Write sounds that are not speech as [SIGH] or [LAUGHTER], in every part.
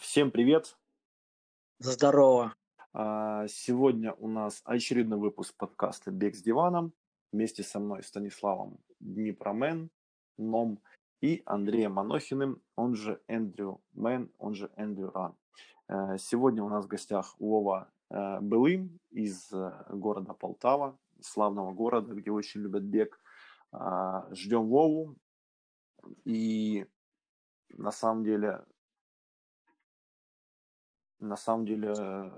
Всем привет! Здорово! А, Сегодня у нас очередной выпуск подкаста «Бег с диваном». Вместе со мной Станиславом Днепромен, Ном и Андреем Манохиным, он же Эндрю Мэн, он же Эндрю Ран. Э, Сегодня у нас в гостях Вова э, Былым из э, города Полтава, славного города, где очень любят бег. А, Ждем Вову. И на самом деле на самом деле, э,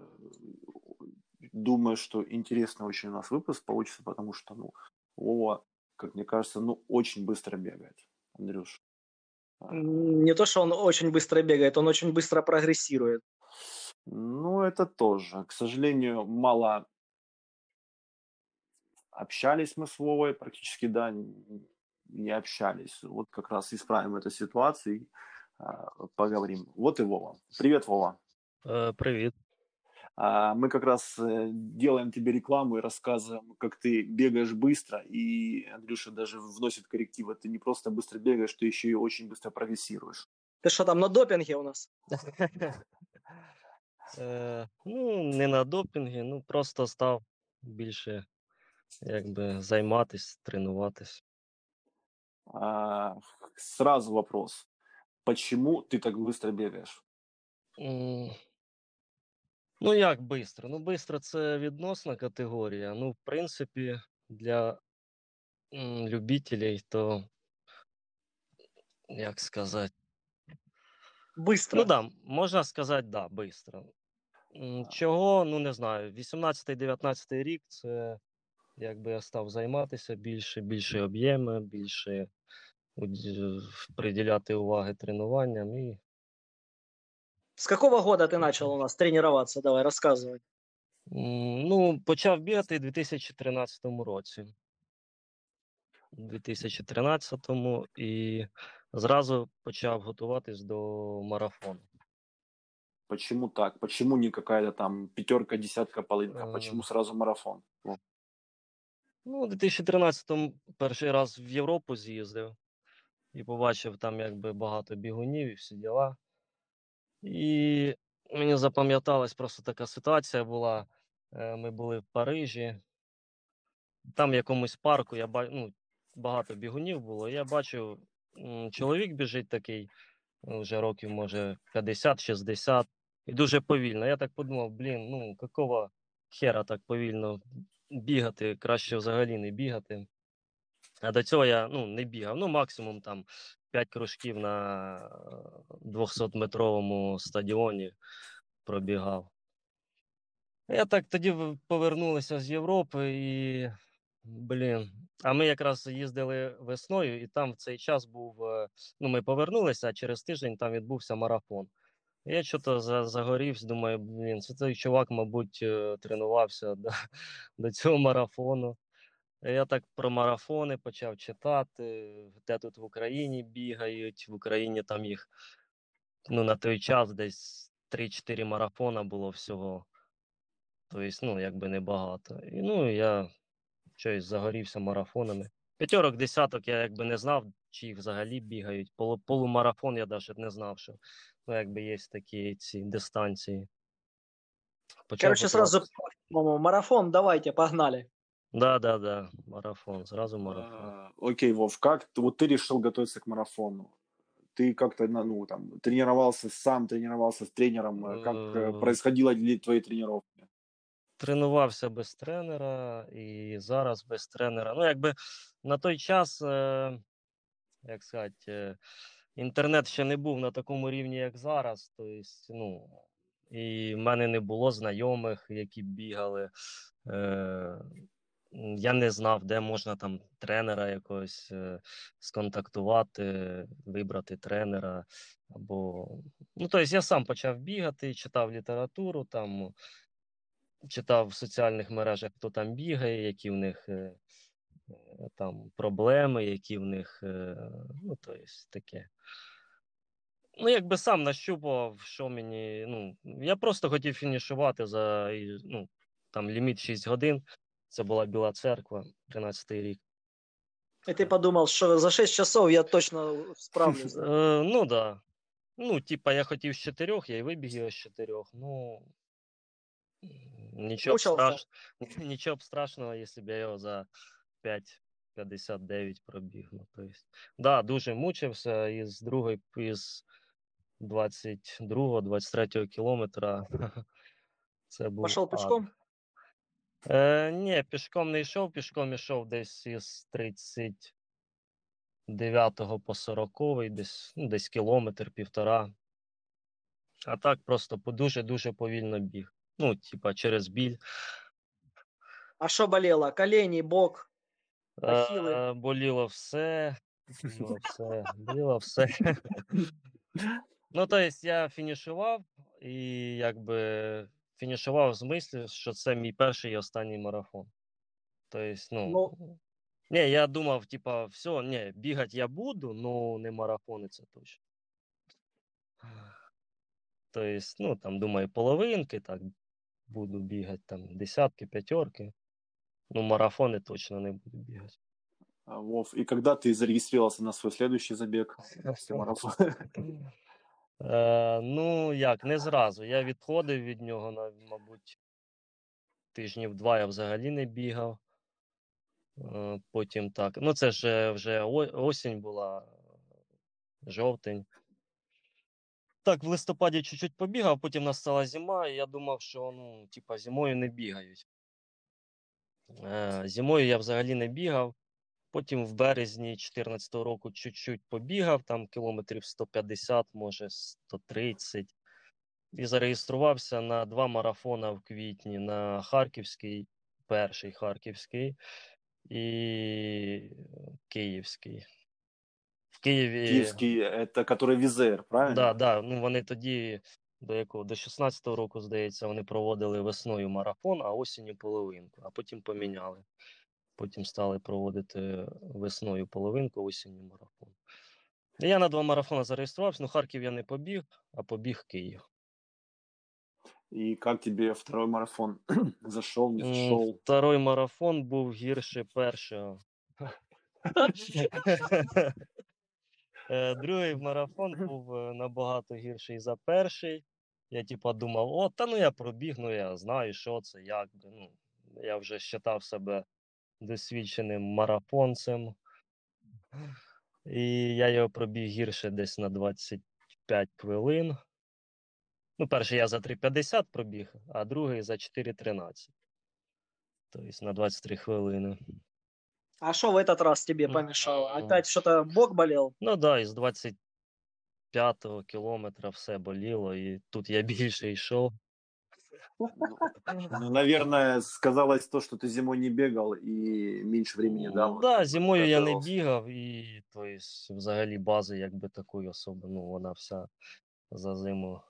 думаю, что интересный очень у нас выпуск получится, потому что, ну, Вова, как мне кажется, ну, очень быстро бегает. Андрюш. А. Не то, что он очень быстро бегает, он очень быстро прогрессирует. Ну, это тоже. К сожалению, мало общались мы с Вовой, практически, да, не общались. Вот как раз исправим эту ситуацию и а, поговорим. Вот и Вова. Привет, Вова. Э, привет. А, мы как раз э, делаем тебе рекламу и рассказываем, как ты бегаешь быстро, и Андрюша даже вносит коррективы. Ты не просто быстро бегаешь, ты еще и очень быстро прогрессируешь. Ты что там на допинге у нас? [LAUGHS] Е, Ну, не на допінгі, ну просто став більше якби займатись, тренуватись. А, Сразу вопрос. Почему ты так быстро бегаешь? Ну, як бистро? Ну, бистро це відносна категорія. Ну, в принципі, для м, любителей, то як сказати. Быстро. Ну да, можна сказати, да, бистро. М, Чого, ну не знаю, 18-19 рік це якби я став займатися більше, більше об'єми, більше приділяти уваги тренуванням і С какого года ты начал у нас тренироваться? Давай, рассказывай. М, Ну, почав бігати у 2013 році. У 2013 і зразу почав готуватись до марафону. Почему так? Почему не какая-то там пятерка, десятка, половинка? Э. Почему сразу марафон? Ну, Ну, у 2013-му перший раз в Європу з'їздив і побачив там якби багато бігунів і всі діла. І мені запам'яталась просто така ситуація була. Е, Ми були в Парижі, там в якомусь парку я ба... ну, багато бігунів було. Я бачив, м, чоловік біжить такий, ну, вже років, може, 50-60, і дуже повільно. Я так подумав, блін, ну какого хера так повільно бігати, краще взагалі не бігати. А до цього я ну, не бігав. Ну, максимум там 5 кружків на 200-метровому стадіоні пробігав. Я так тоді повернулися з Європи і, блін. А ми якраз їздили весною, і там в цей час був. е, Ну, ми повернулися, а через тиждень там відбувся марафон. Я що-то загорівся, думаю, блін, це той чувак, мабуть, е, тренувався до, [LAUGHS] до цього марафону. Я так про марафони почав читати, де тут в Україні бігають. В Україні там їх ну, на той час десь 3-4 марафона було всього. Тобто, ну, якби небагато. І ну, я щось загорівся марафонами. П'ятерок, десяток я якби не знав, чи їх взагалі бігають. Полу, полумарафон я навіть не знав, що ну, якби є такі ці дистанції. Почав Короче, сразу марафон, давайте, погнали. Да, да, да, марафон, зразу марафон. а, Окей, Вов, как ты, вот ты решил готовиться к марафону? Ты как-то, на- ну, там, тренировался сам, тренировался с тренером? Э, Как э, Э. происходили ли твои тренировки? тренувався без тренера і зараз без тренера. Ну, якби на той час, е, як сказати, е, інтернет ще не був на такому рівні, як зараз. Тобто, ну, і в мене не було знайомих, які б бігали. я не знав, де можна там тренера якогось е, сконтактувати, вибрати тренера. Або... Ну, тобто я сам почав бігати, читав літературу, там читав в соціальних мережах, хто там бігає, які в них е, е, там проблеми, які в них, ну, то есть таке. Ну, якби сам нащупував, що мені. Ну, я просто хотів фінішувати за ну, там ліміт 6 годин. Це була Біла церква, 13-й рік. И ты подумал, что за 6 часов я точно справлюсь. [LAUGHS] Е, ну да. Ну, типа, я хотів з чотирьох, я і вибіг його з чотирьох. Ну, нічого страш... [LAUGHS] нічого б страшного, якщо б я його за 5.59 пробіг. Ну, то есть, да, дуже мучився із другої, із 22-23 кілометра. [LAUGHS] Це був Пішов пішком? Е, ні, пішком не йшов, пішком йшов десь із 39 по 40, десь, ну, десь кілометр, півтора. А так просто дуже-дуже повільно біг. Ну, типа, через біль. А що болело? Колені, бок. Ахіли. Е, боліло все. Боліло все. Боліло все. [LAUGHS] Ну, то есть я фінішував, і якби фінішував з мислю, що це мій перший і останній марафон. Тобто, ну, Ну. ні, я думав, типа, все, ні, бігати я буду, ну не марафони це точно. Тобто, ну, там, думаю, половинки, так, буду бігати, там, десятки, п'ятерки. Ну, марафони точно не буду бігати. А, Вов, и когда ты зарегистрировался на свой следующий забег? [LAUGHS] Е, ну, як, не зразу. Я відходив від нього, мабуть, тижнів два я взагалі не бігав. Е, потім так. Ну, це ж вже осінь була, жовтень. Так, в листопаді чуть-чуть побігав, потім настала зима, і я думав, що ну, типа, зимою не бігають. Е, зимою я взагалі не бігав. Потім в березні 2014 року чуть-чуть побігав, там кілометрів 150, може 130. І зареєструвався на два марафона в квітні на Харківський, перший Харківський і Київський. В Києві. Киевский, это который Визер, правильно? Да, да. Ну вони тоді до якого до 16-го року, здається, вони проводили весною марафон, а осінню половинку, а потім поміняли. Потім стали проводити весною половинку, осінню марафон. Я на два марафони зареєструвався, ну Харків я не побіг, а побіг Київ. И как тебе второй марафон? [CLEARS THROAT] Зашел, не зашел? Второй марафон був гірше першого. [LAUGHS] Е, Другий марафон був е, набагато гірший за перший. Я типа думав, о, та ну я пробіг, ну я знаю, що це, як би. Ну, я вже вважав себе досвідченим марафонцем. І я його пробіг гірше десь на 25 хвилин. Ну, перший я за 3,50 пробіг, а другий за 4,13. Тобто на 23 хвилини. А що в этот раз тебе помешало? М. Опять что-то бок болел? Ну да, із 25-го кілометра все боліло, і тут я [LAUGHS] більше йшов. Ну, наверное, сказалось то, что ты зимой не бегал и меньше времени дал. Ну, да, зимою я не бігав, і то єсть, взагалі бази якби такої особо, ну вона вся за зиму,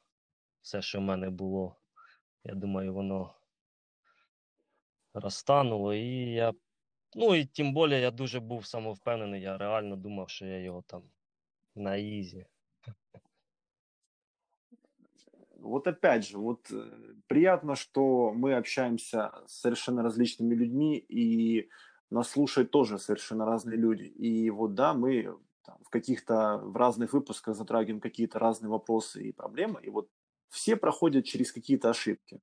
все, що в мене було, я думаю, воно розтануло. І я, ну і тим більше я дуже був самовпевнений, я реально думав, що я його там на easy. Вот опять же, вот э, приятно, что мы общаемся с совершенно различными людьми, и нас слушают тоже совершенно разные люди. И вот да, мы там, в каких-то, в разных выпусках затрагиваем какие-то разные вопросы и проблемы, и вот все проходят через какие-то ошибки.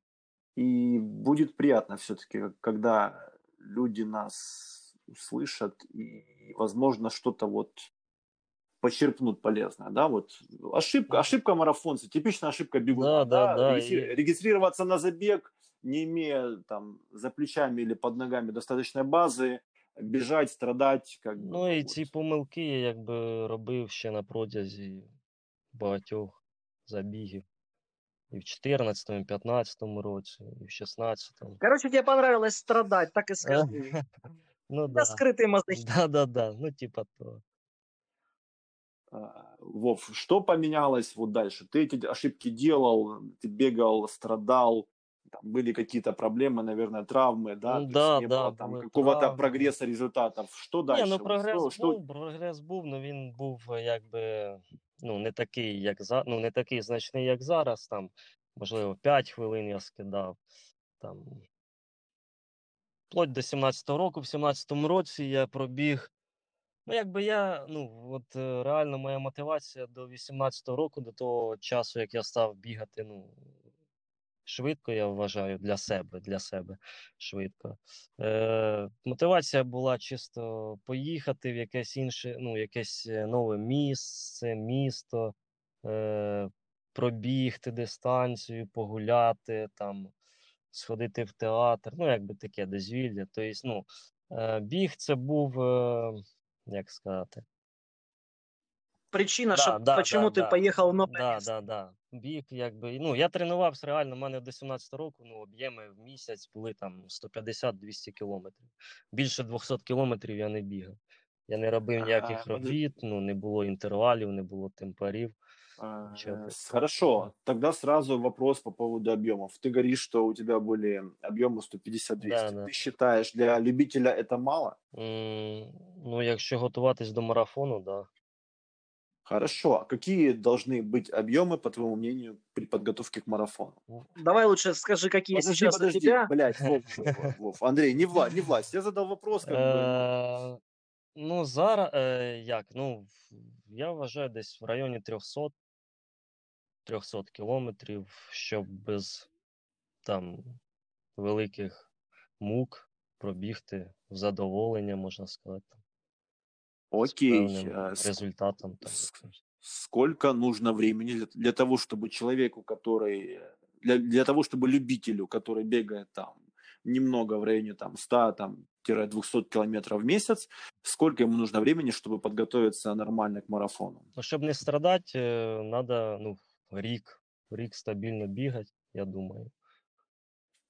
И будет приятно все-таки, когда люди нас услышат и, возможно, что-то вот почерпнут полезное, да, вот ошибка, ошибка марафонца, типичная ошибка бегуна, Да, да, да, регистри- и- регистрироваться на забег, не имея там за плечами или под ногами достаточной базы, бежать, страдать, как бы, Ну і вот. ці помилки я якби робив ще на протязі багатьох забігів. І в 14-му, і в 15-му році, і в 16-му. Короче, тебе понравилось страдать, так и скажи. [LAUGHS] Ну Я да. скрытый мазохист. Да, да, да. Ну, типа то. А, Вов, что поменялось вот дальше? Ты эти ошибки делал, ты бегал, страдал, там были какие-то проблемы, наверное, травмы, да? Ну то есть да, не да, было там были какого-то травмы. прогресса результатов. Что дальше? Ні, ну Вот прогрес что- что- був, прогрес був, але він був е, якби ну, не такий, як за, ну, не такий значний, як зараз. Там, можливо, 5 хвилин я скидав. Там. Вплоть до 17-го року, в 17-му році я пробіг Ну, якби я, ну, от е, реально моя мотивація до 18-го року, до того часу, як я став бігати, ну, швидко, я вважаю, для себе, для себе швидко. Е, мотивація була чисто поїхати в якесь інше, ну, якесь е, нове місце, місто, е, пробігти дистанцію, погуляти, там, сходити в театр, ну, якби таке дозвілля. Тобто, ну, е, біг це був, е, як сказати, Причина, Да, що да, чому да, ти да. поехал в новое Да, место. да, да. Біг, якби. Ну, я тренувався реально. У мене до 17 року ну, об'єми в місяць були там 150-200 кілометрів. Більше 200 кілометрів я не бігав. Я не робив ніяких робіт, ну, не було інтервалів, не було темпарів. Э, Хорошо, тогда сразу вопрос по поводу объемов. Ты говоришь, что у тебя были объемы 150-200. Да, да. Ты считаешь, для любителя это мало? М, Ну, якщо готуватись до марафону, да. Хорошо, а какие должны быть объемы, по твоему мнению, при подготовке к марафону? Давай лучше скажи, какие Подожди, сейчас у подожди, тебя. блядь, Вов, [LAUGHS] Вов, Вов. Андрей, не влазь, не влазь. Я задал вопрос, как бы, ну, зараз е, як? Ну, я вважаю десь в районі 300 300 кілометрів, щоб без там великих мук пробігти в задоволення, можна сказати, там, з окей. певним а, с- результатом. Там, с- якимось. сколько нужно времени для, для того, чтобы человеку, который для, для того, чтобы любителю, который бегает там немного в районе там 100 там, 200 километров в месяц, сколько ему нужно времени, чтобы подготовиться нормально к марафону? Ну, щоб не страдати, треба ну, рік, рік стабільно бігати, я думаю.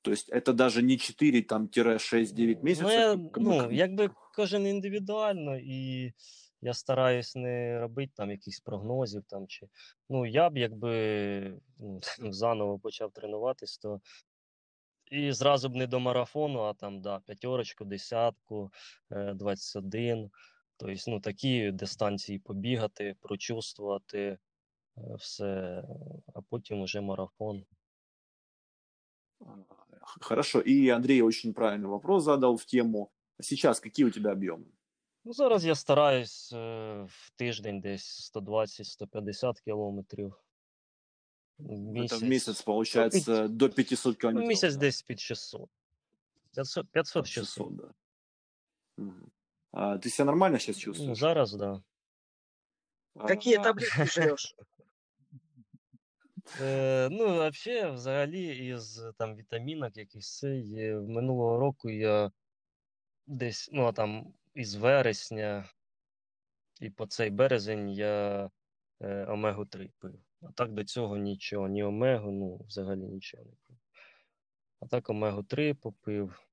То есть это даже не 4 там 6-9 месяцев. Ну, я, как- как бы ну, якби кожен індивідуально, і я стараюсь не робити там якихось прогнозів. Там, чи... Ну, я б якби ну, [LAUGHS] заново почав тренуватись, то і зразу б не до марафону, а там да, п'ятерочку, десятку, е, 21. Тобто, ну, такі дистанції побігати, прочувствувати е, все, а потім уже марафон. Х- Хорошо. И Андрей очень правильный вопрос задал в тему. Сейчас какие у тебя объемы? Ну, зараз я стараюсь е, в тиждень десь 120-150 кілометрів. В Это в месяц получается пи- до 500 Ну, километров. місяць да? десь під 600. 500, 500 600. 600, да. Мгм. А, ты себя нормально сейчас Ну, чувствуешь? зараз, да. А, Какие таблетки жрешь? [LAUGHS] Е, ну, взагалі, взагалі, із там вітамінок якихось це є. Минулого року я десь, ну, там із вересня і по цей березень я е, омегу 3 пив. А так до цього нічого, ні омегу, ну, взагалі нічого не пив. А так омегу 3 попив.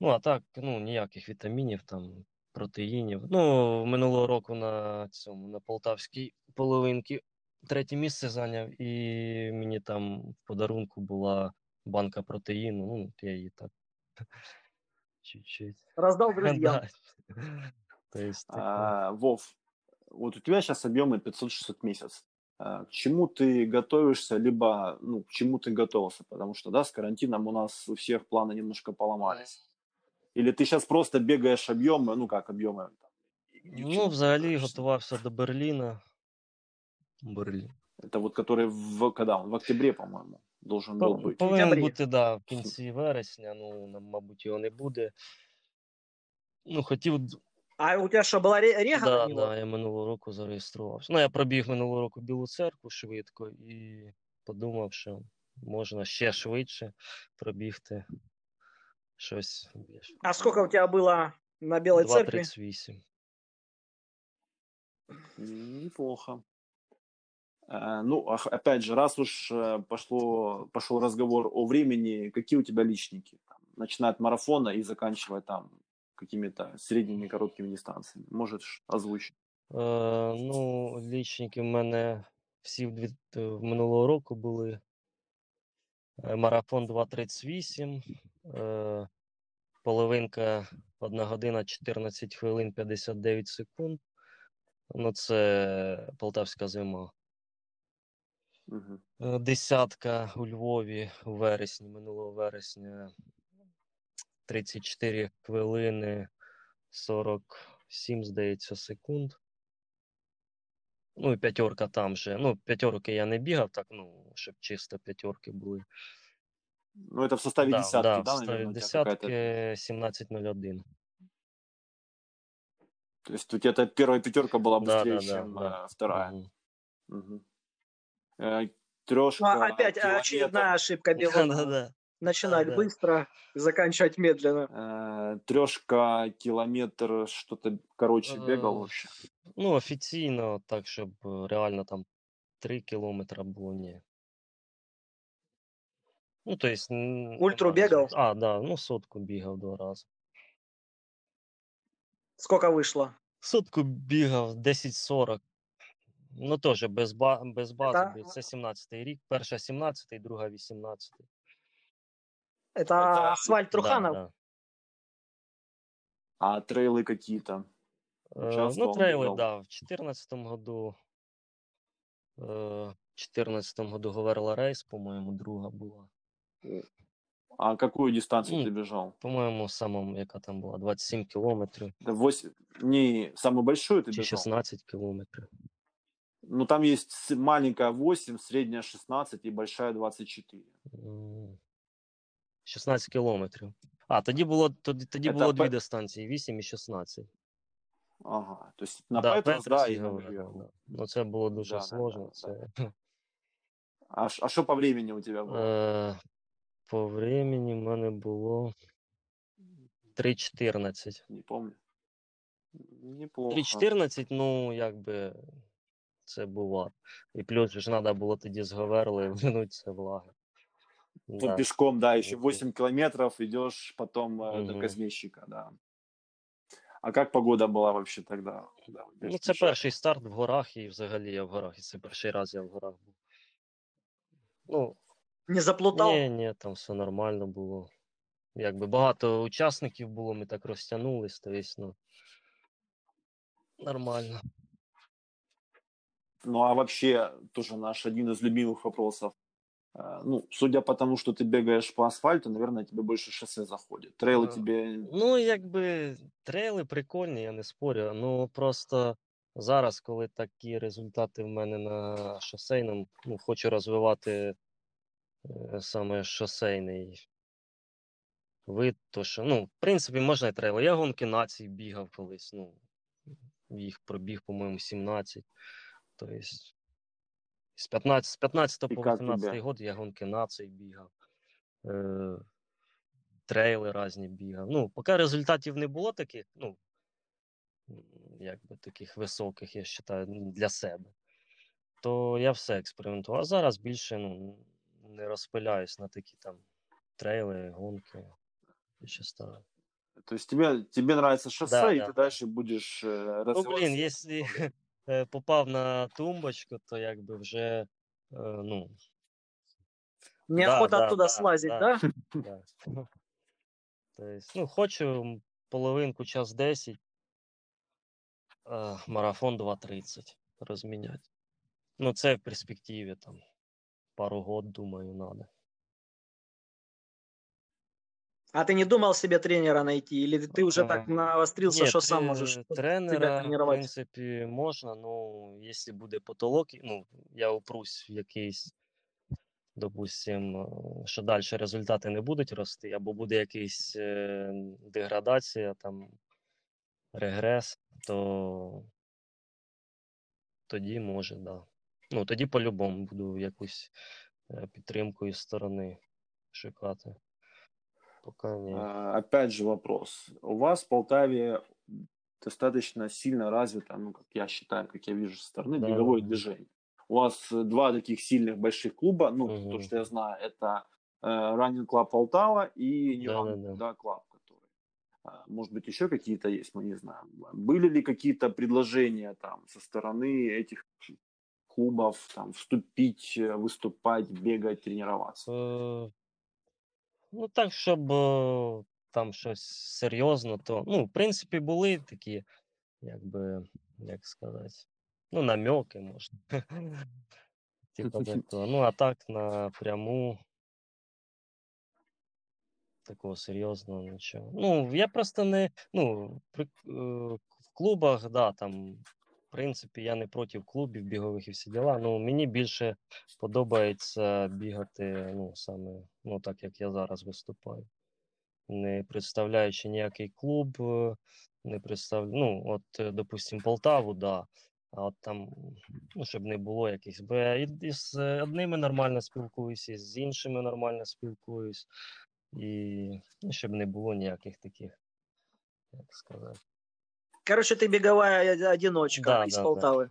Ну, а так, ну, ніяких вітамінів, там, протеїнів. Ну, минулого року на цьому, на полтавській половинці третє місце зайняв, і мені там в подарунку була банка протеїну. Ну, от я її так [LAUGHS] чуть-чуть. Раздал друзьям. [LAUGHS] Да. [LAUGHS] То есть, таке. а, Вов, вот у тебя сейчас объемы 500-600 месяц. А, К чему ты готовишься, либо ну, к чему ты готовился? Потому что, да, с карантином у нас у всех планы немножко поломались. Или ты сейчас просто бегаешь объемы, ну как объемы? Там, и- и к чему Ну, ты взагалі готовишься? готувався до Берліна. Берлін. Это вот который в, когда он? В октябре, по-моему, должен был По- быть. Повинен сентябрі. бути, да, в кінці вересня, ну, нам, мабуть, його не буде. Ну, хотів, д- А у тебя что, была ре- рега да, на него? да, я минулого року зареєструвався. Ну, я пробіг минулого року Білу церкву швидко і подумав, що можна ще швидше пробігти щось більш. А сколько у тебя было на Белой Церкви? 2.38. Неплохо. А, Ну, опять же, раз уж э, пошло, пошел разговор о времени, какие у тебя личники? Начиная от марафона и заканчивая там какими-то средними короткими дистанциями. Можешь озвучить? Е, ну, лічники в мене всі в, дві, е, в минулого року були. Е, Марафон 2.38, е, половинка 1 година 14 хвилин 59 секунд. Ну, це полтавська зима. Мгм. Е, Десятка у Львові у вересні, минулого вересня. 34 хвилини 40 7, здається, секунд. Ну, і п'ятерка там же. Ну, п'ятерки я не бігав, так, ну, щоб чисто п'ятерки були. Ну, это в составе Да, десятки, да, да, в составі наверное, у тебя какая-то... десятки 17.01. То есть у тебя эта первая пятерка была Да, быстрее, да, да, чем да. э, вторая. Мгм. Мгм. Э, Трешка, Ну, а опять километр, очередная ошибка Бегуна. [LAUGHS] Да-да-да. Начинать да. быстро, заканчивать медленно. э, трешка, километр, что-то короче бегал Е, вообще. Ну, офіційно, так, щоб е, реально там 3 кілометри було, ні. Ну, то есть... н- Ультру нема бігав? результату. А, да, ну сотку бігав два рази. Сколько вышло? Сотку бігав 10-40. Ну, теж без, ба без бази. Та- бо Це 17-й рік. Перша 17-й, друга 18-й. Это, Это- асфальт Да, Труханов? да. А трейлы какие-то? Э, Участвовал, Ну, трейлы, бегал? да. В 2014 году. э, В 2014 году Говерла Рейс, по-моєму, друга була. А какую дистанцию Ну, ты бежал? По-моєму, самому, яка там була, 27 кілометрів Да 8... Не, самую большую ты чи бежал? 16 кілометрів. Ну, там есть маленькая 8, средняя 16 и большая 24. 16 кілометрів. А, тоді було, тоді, тоді Це було дві пе- дистанції, 8 і 16. Ага, то есть на да, Петрос, да, і на да. Ну, це було дуже Да, сложно. да, це... [LAUGHS] А а что по времени у тебя было? Е, по времени в мене було 3.14. Не помню. Неплохо. 3.14, ну, якби це бува. І плюс ж треба було тоді з Говерлою [LAUGHS] вернутися влаги. Ну, Да. пешком, да, еще Окей. 8 километров идешь потом э, до Мгм. Козмещика, да. А как погода была вообще тогда? когда вы Ну, бежали? це перший старт в горах, і взагалі я в горах. І це перший раз я в горах був. Ну, Не заплутал? ні, ні, там все нормально було. Якби багато учасників було, ми так розтягнулись, то есть, ну. Нормально. Ну, а вообще, тоже наш один из любимых вопросов. Э, Ну, судя по тому, что ты бегаешь по асфальту, наверное, тебе больше шоссе заходит. Трейлы Э, тебе... Ну, якби трейли прикольні, я не спорю. Ну просто зараз, коли такі результати в мене на шосейному, ну, хочу розвивати е, саме шосейний вид, то що, ну, в принципі, можна і трейли. Я гонки націй бігав колись, ну, їх пробіг, по-моєму, 17. Тобто, з 15, з 15 І по 18 тебе? год я гонки націй бігав. Е, трейли різні бігав. Ну, поки результатів не було таких, ну, якби таких високих, я вважаю, для себе, то я все експериментував. А зараз більше ну, не розпиляюсь на такі там трейли, гонки. Ставлю. То есть тебе, тебе нравится шоссе, Да, и да, ты дальше будешь э, Ну, развиваться. блін, якщо е, попав на тумбочку, то якби вже, е, ну, Неохота да, оттуда да, слазить, да. да? Да. Тобто, ну, хочу половинку час 10, а марафон 2.30 розміняти. Ну, це в перспективі там пару год, думаю, надо. А ты не думал себе тренера найти? Или ты уже так А, навострился, что сам можешь себя тренера, в принципі, можна, ну, якщо буде потолок, ну, я упрусь в якийсь, допустим, е, що далі результати не будуть рости, або буде якась е, деградація, там, регрес, то тоді може, да. Ну, тоді по-любому буду якусь е, підтримку із сторони шукати. Поки ні. А, Опять же вопрос. У вас в Полтаве достаточно сильно развито, ну, как я считаю, как я вижу со стороны, Да, беговое да. движение. У вас э, два таких сильных больших клуба, ну, то, Мгм. что я знаю, это э, Running Club Полтава и New Да, да, Run, да. да, Club, который. А, Может быть, еще какие-то есть, мы не знаем. Были ли какие-то предложения там со стороны этих клубов там вступить, э, выступать, бегать, тренироваться? Ну, так, щоб е, там щось серйозно, то, ну, в принципі, були такі, якби, як сказати, ну, намеки, можна. Типа такого. Ну, а так напряму такого серйозного нічого. Ну, я просто не. Ну, при, е, в клубах, да, там, в принципі, я не проти клубів, бігових і всі діла. Ну, мені більше подобається бігати, ну, саме, ну, так як я зараз виступаю. Не представляючи ніякий клуб, не представ... ну, от, е, допустим, Полтаву, да. А от там, ну, щоб не було якихось. Бо я і з одними нормально спілкуюся, і з іншими нормально спілкуюсь. І ну, щоб не було ніяких таких, як сказати. Короче, ты беговая од- одиночка Да, из да, да. Полтавы.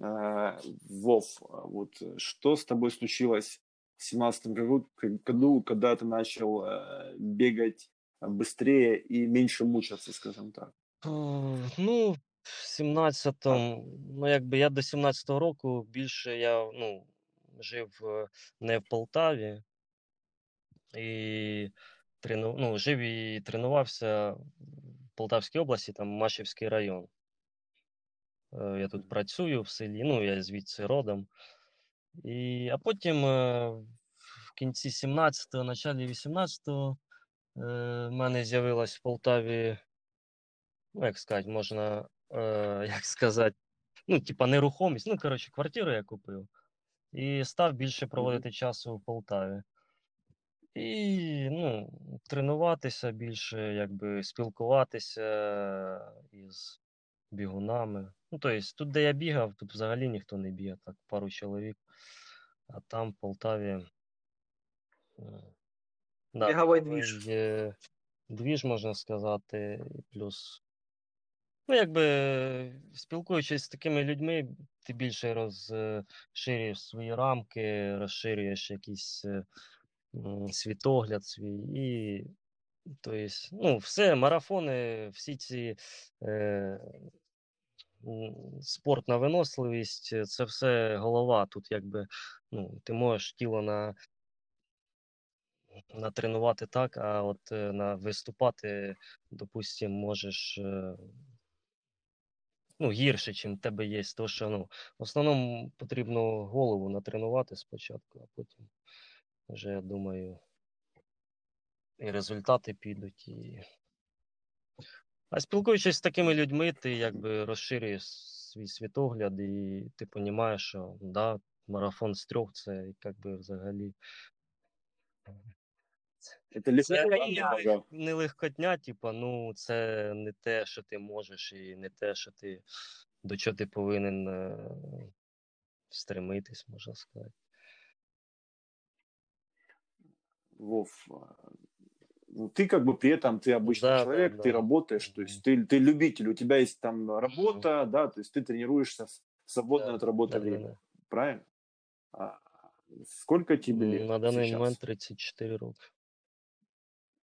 Э, Вов, а вот э, что с тобой случилось в семнадцатом году, к- году, когда ты начал э, бегать быстрее и меньше мучаться, скажем так? Е, Ну, в 17-му, ну якби я до 17-го року більше я ну, жив е, не в Полтаві і трену, ну, жив і тренувався в Полтавській області, там Машівський район. Е, Я тут працюю в селі, ну я звідси родом. І, а потім е, в кінці 17-го, началі 18-го е, в мене з'явилась в Полтаві ну, як сказати, можна, [LAUGHS] е, як сказати, ну, типа нерухомість. Ну, коротше, квартиру я купив і став більше проводити часу в Полтаві. І ну, тренуватися більше, якби спілкуватися із бігунами. Ну, тобто, тут, де я бігав, тут взагалі ніхто не бігав, так, пару чоловік. А там в Полтаві. е, Да, Біговий двіж. е, Двіж, можна сказати, плюс Ну, якби спілкуючись з такими людьми, ти більше розширюєш свої рамки, розширюєш якийсь е, м, світогляд свій. І, тобто, ну, все, марафони, всі ці е, м, спорт на виносливість, е, це все голова. Тут якби ну, ти можеш тіло на, натренувати так, а от е, на виступати, допустим, можеш. е, ну, гірше, в тебе є. Тому що ну, в основному потрібно голову натренувати спочатку, а потім вже, я думаю, і результати підуть. І... А спілкуючись з такими людьми, ти якби розширюєш свій світогляд, і ти розумієш, що да, марафон з трьох це якби взагалі. Це да, не легкотня, типа, ну, це не те, що ти можеш, і не те, що ти до чого ти повинен е, стремитись, можна сказати. Вов, а, ну, ты как бы при этом, ты обычный Да, да, человек, ты да. работаешь, то есть ты, ты любитель, у тебя есть там работа, да, то есть ты тренируешься в свободное Да, от работы Да, да, время, да. правильно? А сколько тебе лет На даний сейчас? момент 34 роки.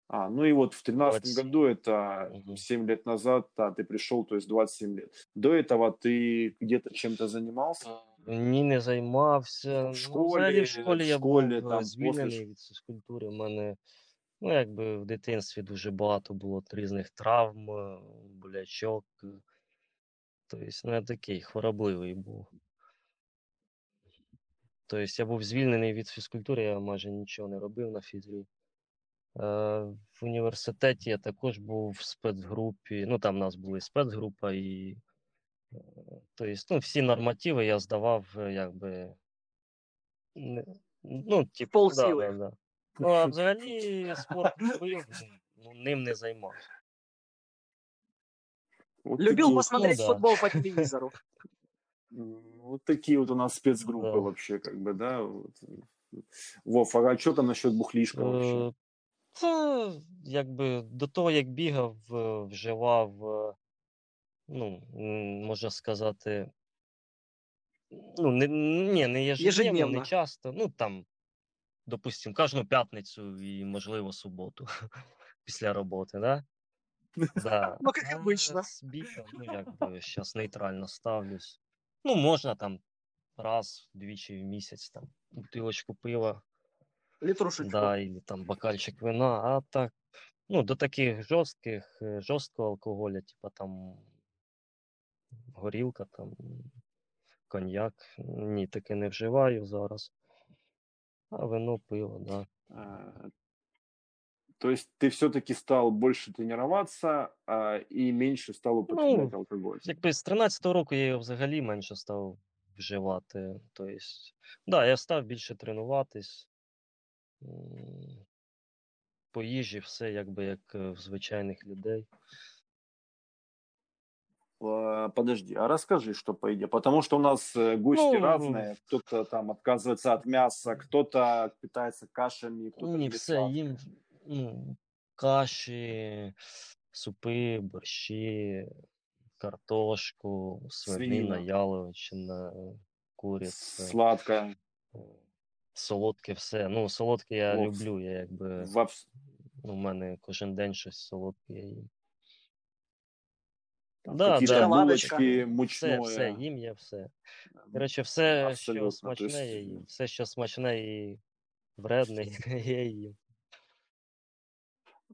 А, ну и вот в тринадцатом 27. году, это Мгм. 7 лет назад, да, ты пришел, то есть 27 лет. До этого ты где-то чем-то занимался? Ні, не займався. В Ну, школі, взагалі в школі в я школі, був там, е, після звільнений від фізкультури. У мене, ну, якби в дитинстві дуже багато було різних травм, е, болячок. Тобто, ну, я такий хворобливий був. Тобто я був звільнений від фізкультури, я майже нічого не робив на фізрі. Е, В університеті я також був в спецгрупі. Ну, там в нас були спецгрупа, і тобто, ну, всі нормативи я здавав, якби. не- Ну, типу, да, да, да. [LAUGHS] Ну, а взагалі спорт любив, [LAUGHS] ну, ним не займався. Вот Любил такие, посмотреть да. футбол по [LAUGHS] телевизору. м, вот такие вот у нас спецгруппы Да. вообще, как бы, да. Вот. Вов, а что там насчет бухлишка вообще? Це якби до того, як бігав, вживав, ну, можна сказати, ну, не, ні, не єжедневно, Ежедневно. не часто. Ну, там, допустим, кожну п'ятницю і, можливо, суботу [LAUGHS] після роботи, да? Да. Ну, А обычно. з бігом, ну, якби, зараз нейтрально ставлюсь. Ну, можна там раз, двічі в місяць там бутилочку пива. Литрушечку. Да, или там бокальчик вина, а так, ну, до таких жорстких, е, жорсткого алкоголя, типа там горілка, там коньяк. Ні, таке не вживаю зараз. А вино, пиво, да. То есть ты все-таки стал больше тренироваться а, і менше став употребляти Ну, алкоголь. Якби з 13-го року я його взагалі менше став вживати. Тобто, да, я став більше тренуватись. По їжі все якби як е, в звичайних людей. А, Подожди, а расскажи, что по еде. Потому что у нас э, гости Ну, разные. Кто-то там отказывается от мяса, кто-то питается кашами, кто-то Ні, любит все, сладкое. їм ну, каші, супи, борщі, картошку, свинина, Свинина. яловичина, куриця, Сладкое. е, солодке все. Ну, солодке я О, люблю, я якби Вообще. ну, в мене кожен день щось солодке я їм. Там Да, какие-то да. Булочки, Все, мучное. все, їм я все. Коротше, все, Абсолютно, що смачне, я їм. Все, що смачне і вредне, [LAUGHS] я їм.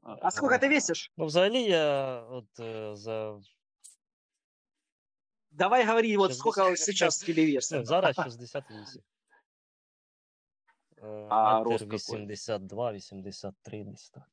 А сколько ты весишь? Ну, взагалі, я от е, за Давай говори, вот 60. сколько сейчас тебе зараз [LAUGHS] 68. Е, А метр рост 82, 83 десь так.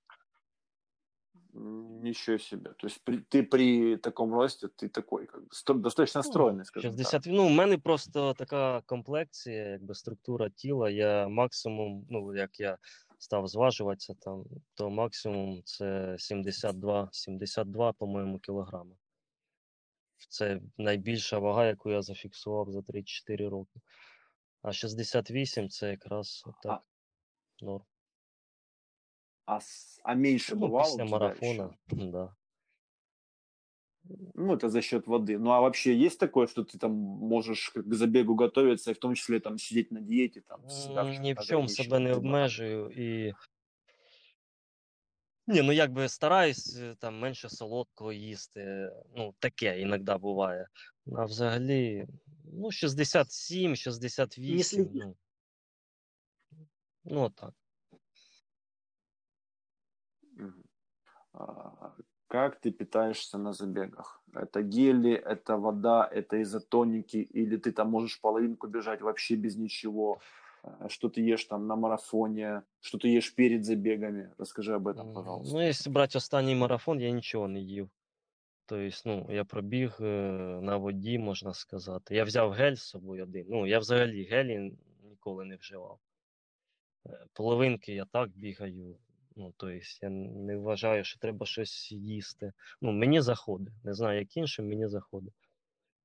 М, Ничего себе. То есть при- ты при таком росте, ты такой, как бы, сто- достаточно Ну, стройный, скажем 60, ну, у мене просто така комплекція, якби структура тіла. Я максимум, ну, як я став зважуватися там, то максимум це 72, 72, по-моєму, кілограми. Це найбільша вага, яку я зафіксував за 3-4 роки. А 68 це якраз так. Норм. А, с- а меньше Ну, бывало після у тебя марафона, еще? [LAUGHS] да. Ну, это за счет воды. Ну, а вообще есть такое, что ты там можешь как к забегу готовиться, и в том числе там сидеть на диете, там, себя М, как-то Ні в чому ограничивать, себе не типа, обмежую і. Ні, ну якби стараюсь е, там менше солодкого їсти. Ну, таке іноді буває. А взагалі, ну, 67, 68, Если- ну. Ну, так. Как ты питаешься на забегах? Это гели, это вода, это изотоники, или ты там можешь половинку бежать вообще без ничего? А, Что ты ешь там на марафоне? Что ты ешь перед забегами? Расскажи об этом, М, пожалуйста. Ну, якщо брати останній марафон, я нічого не їв. Тобто, ну, я пробіг е, на воді, можна сказати. Я взяв гель з собою один. Ну, я взагалі гелі ніколи не вживав. Е, Половинки я так бігаю. Ну, тобто, я не вважаю, що треба щось їсти. Ну, мені заходить. Не знаю, як іншим, мені заходить.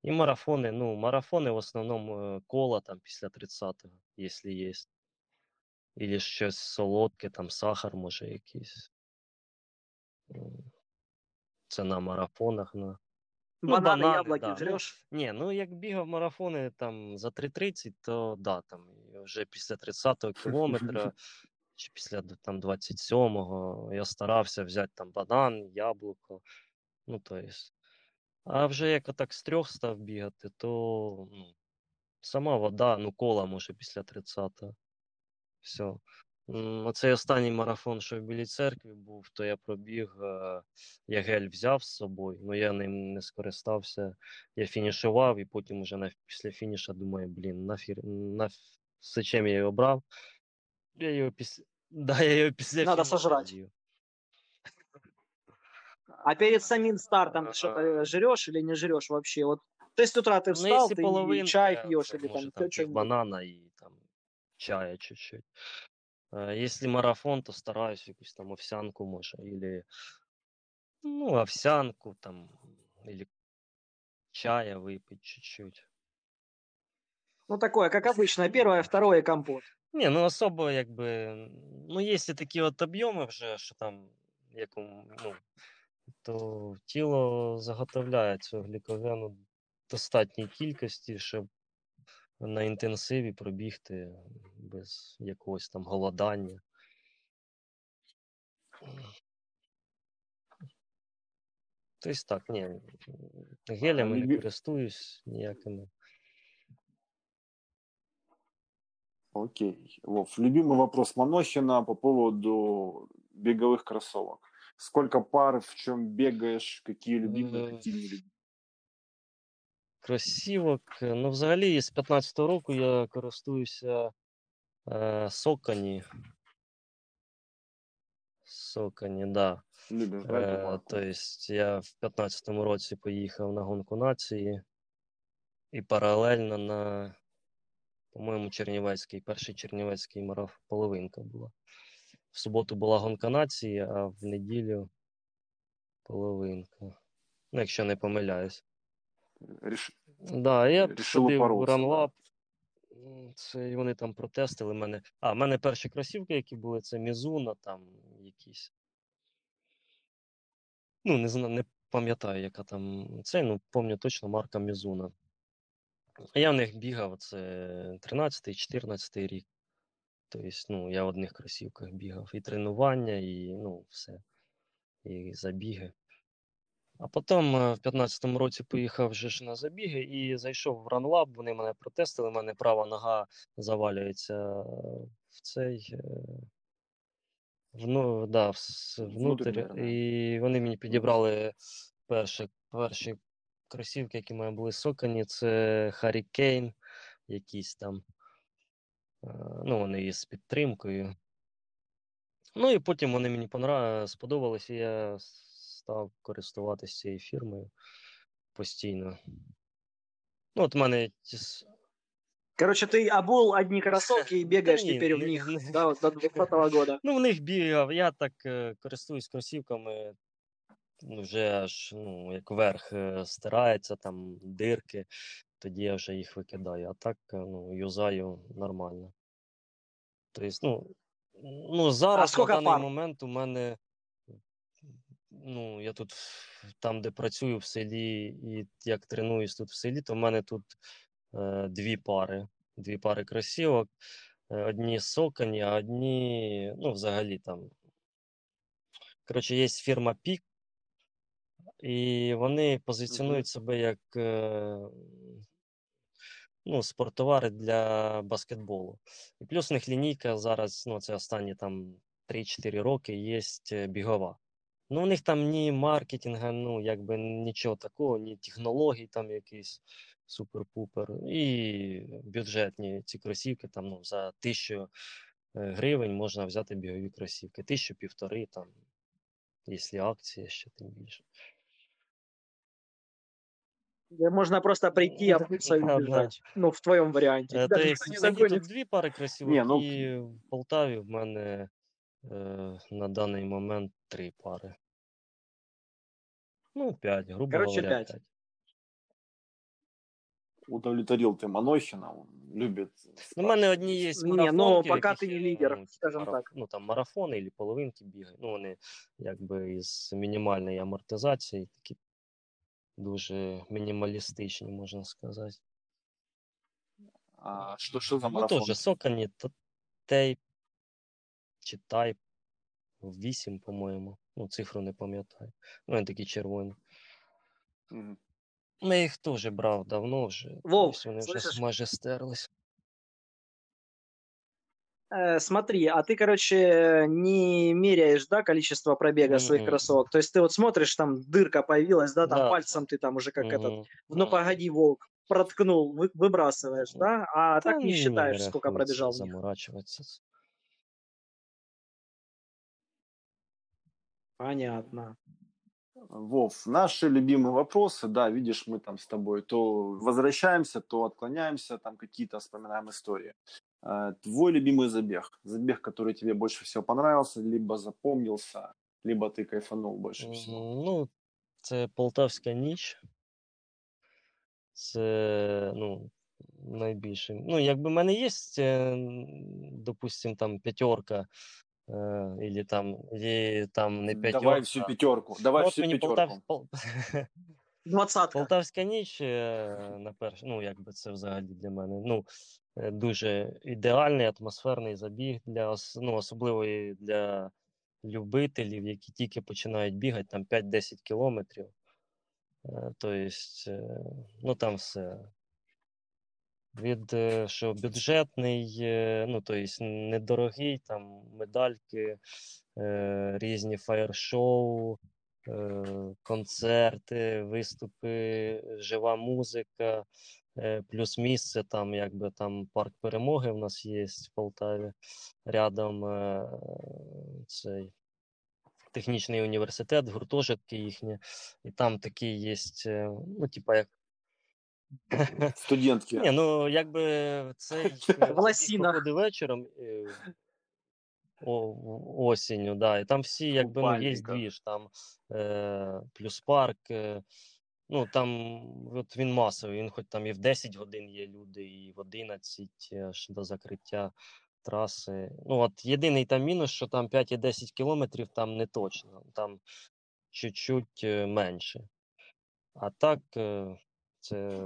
І марафони, ну, марафони в основному е, кола там після 30-го, якщо є. Ілі щось солодке, там сахар може якийсь. Це на марафонах. На... Ну, Бананы, бананы, яблоки да. Ну. Ні, ну як бігав марафони там за 3.30, то да, там вже після 30-го кілометра [LAUGHS] [LAUGHS] чи після там 27-го я старався взяти там банан, яблуко. Ну, то. А вже як отак з трьох став бігати, то ну, сама вода, ну кола може після 30-го. Все. Оцей останній марафон, що в Білій церкві був, то я пробіг, е, я гель взяв з собою, але я ним не скористався. Я фінішував, і потім на, після фініша думаю, блін, нафір, наф... зачем я його брав? Я його після. Да, я його після Надо фініша сожрать. з'їв. А перед самим стартом что-то жрешь или не жрешь вообще? Вот в 6 утра ты Ну, встал, якщо ты половинка, чай пьешь це или може там там что пів банана і там чая чуть-чуть. Е, Якщо марафон, то стараюсь якусь там овсянку, може, или ну, овсянку там, или чая выпить чуть-чуть. Ну, такое, как обычно, первое, второе компот. Ні, ну особо якби. Ну, якщо такі от об'єми вже, що там, якому, ну, то тіло заготовляє цього глікогену в достатній кількості, щоб на інтенсиві пробігти без якогось там голодання. Тобто так, ні, гелями не користуюсь ніякими. Окей. Вов, любимый вопрос Манохина по поводу беговых кроссовок. Сколько пар, в чем бегаешь, какие любимые, Э, какие не любимые? Кросівок. е, Ну, взагалі, з 15-го року я користуюся е, Сокані. Соконі, да. Любишь, да, эту Е, марку? тобто я в 15-му році поїхав на гонку нації і паралельно на, по-моєму, Чернівецький, перший Чернівецький марафон половинка була. В суботу була гонка нації, а в неділю половинка. Ну, якщо не помиляюсь. Реш- Да, я ходив упоротися. Ранлаб. Це вони там протестили мене. А, в мене перші кросівки, які були, це Мізуна, там якісь. Ну, не знаю, не пам'ятаю, яка там це, ну, пам'ятаю точно марка Мізуна. А я в них бігав, це 13-14 рік. Тобто, ну, я в одних кросівках бігав. І тренування, і ну, все. І забіги. А потім е, в 15-му році поїхав вже ж на забіги і зайшов в ранлаб, вони мене протестили, в мене права нога завалюється в цей. е, в, ну, да, в, с- внутрь. Внутрішній, да. І вони мені підібрали перші, перші кросівки, які в були сокані, це Hurricane якісь там. Е, Ну, вони із підтримкою. Ну і потім вони мені сподобалися, і я став користуватися цією фірмою постійно. Ну, от в мене Короче, ты обул одни кроссовки и [LAUGHS] бегаешь не, теперь в них, не. да, вот до 20 года. Ну, в них бігав, я так е, користуюсь кросівками, вже аж ну, як верх е, стирається, там дирки, тоді я вже їх викидаю. А так е, ну, юзаю нормально. Тобто, ну, ну зараз на даний пар? момент у мене, ну, я тут там, де працюю в селі, і як тренуюсь тут в селі, то в мене тут е, дві пари. Дві пари кросівок. Е, Одні сокані, а одні, ну, взагалі там. Коротше, є фірма Пік, і вони позиціонують себе як е, ну, спорттовари для баскетболу. І плюс у них лінійка зараз, ну, це останні там 3-4 роки, є бігова. Ну, у них там ні маркетинга, ну, якби нічого такого, ні технологій там якісь супер-пупер. І бюджетні ці кросівки там ну, за тисячу е, гривень можна взяти бігові кросівки. Тисячу півтори там, якщо акція ще тим більше. Да Можно просто прийти, и Да, да. убежать. Ну, в твоем варианте. Е, Даже То не тут дві пари кросівок, Ні, ну- і в Полтаві в мене е, на даний момент три пари. Ну, п'ять, грубо Короче, говоря, п'ять. п'ять. Удовлетворил ты Манохина, он любит. Ну, в мене одні є Не, марафонки, ну, в пока яких ты не я, лидер, ну, типу, скажем мараф- так. Ну, там марафони або половинки бігають. Ну, вони якби із мінімальною амортизацією, такі дуже мінімалістичні, можна сказати. А що що за Ну, марафон? теж сокані, то тейп чи тайп 8, по-моєму. Ну, цифру не пам'ятаю. Ну, вони такі червоні. Угу. Ну, я їх теж брав давно вже. Вов, вони вони вже майже стерлись. Э, смотри, а ты, короче, не меряешь, да, количество пробега своих Мгм. кроссовок. То есть ты вот смотришь, там дырка появилась, да, там Да. пальцем ты там уже как этот, Мгм. ну погоди, волк, проткнул, вы- выбрасываешь, да, а Та так не считаешь, сколько пробежал в них. Заморачуватися. Понятно. Вов, наши любимые вопросы, да, видишь, мы там с тобой то возвращаемся, то отклоняемся, там какие-то вспоминаем истории. Э, Твой любимый забег, забег, который тебе больше всего понравился, либо запомнился, либо ты кайфанул больше всего. Мгм, Ну, це Полтавська ніч. Це, ну, найбільше. Ну, якби в мене є, е, допустим, там п'ятерка, е, або там, є, там не п'ятерка. Давай всю пятерку, давай Ну, от всю мені пятерку. Полтав... Пол- [LAUGHS] Двадцатка. Полтавська ніч е, на перш... ну, якби це взагалі для мене. Ну, е, дуже ідеальний атмосферний забіг для ну, особливо для любителів, які тільки починають бігати там 5-10 кілометрів. Е, Тобто, е, ну там все. Від е, що бюджетний, е, ну тобто недорогий, там медальки, е, різні фаєр-шоу, е, концерти, виступи, жива музика, е, плюс місце, там якби там парк перемоги в нас є в Полтаві. Рядом е, цей технічний університет, гуртожитки їхні, і там такі є, ну, типа як. [LAUGHS] Студентки. Ні, ну якби [LAUGHS] лосінах. проходить вечором е, о, осінню, да, і там всі якби ну, є Купальниках. двіж, там е, плюс парк. Е, ну там от він масовий, він хоч там і в 10 годин є люди, і в 11 аж до закриття траси. Ну, от єдиний там мінус, що там 5 і 10 кілометрів там не точно, там чуть-чуть е, менше. А так, е, це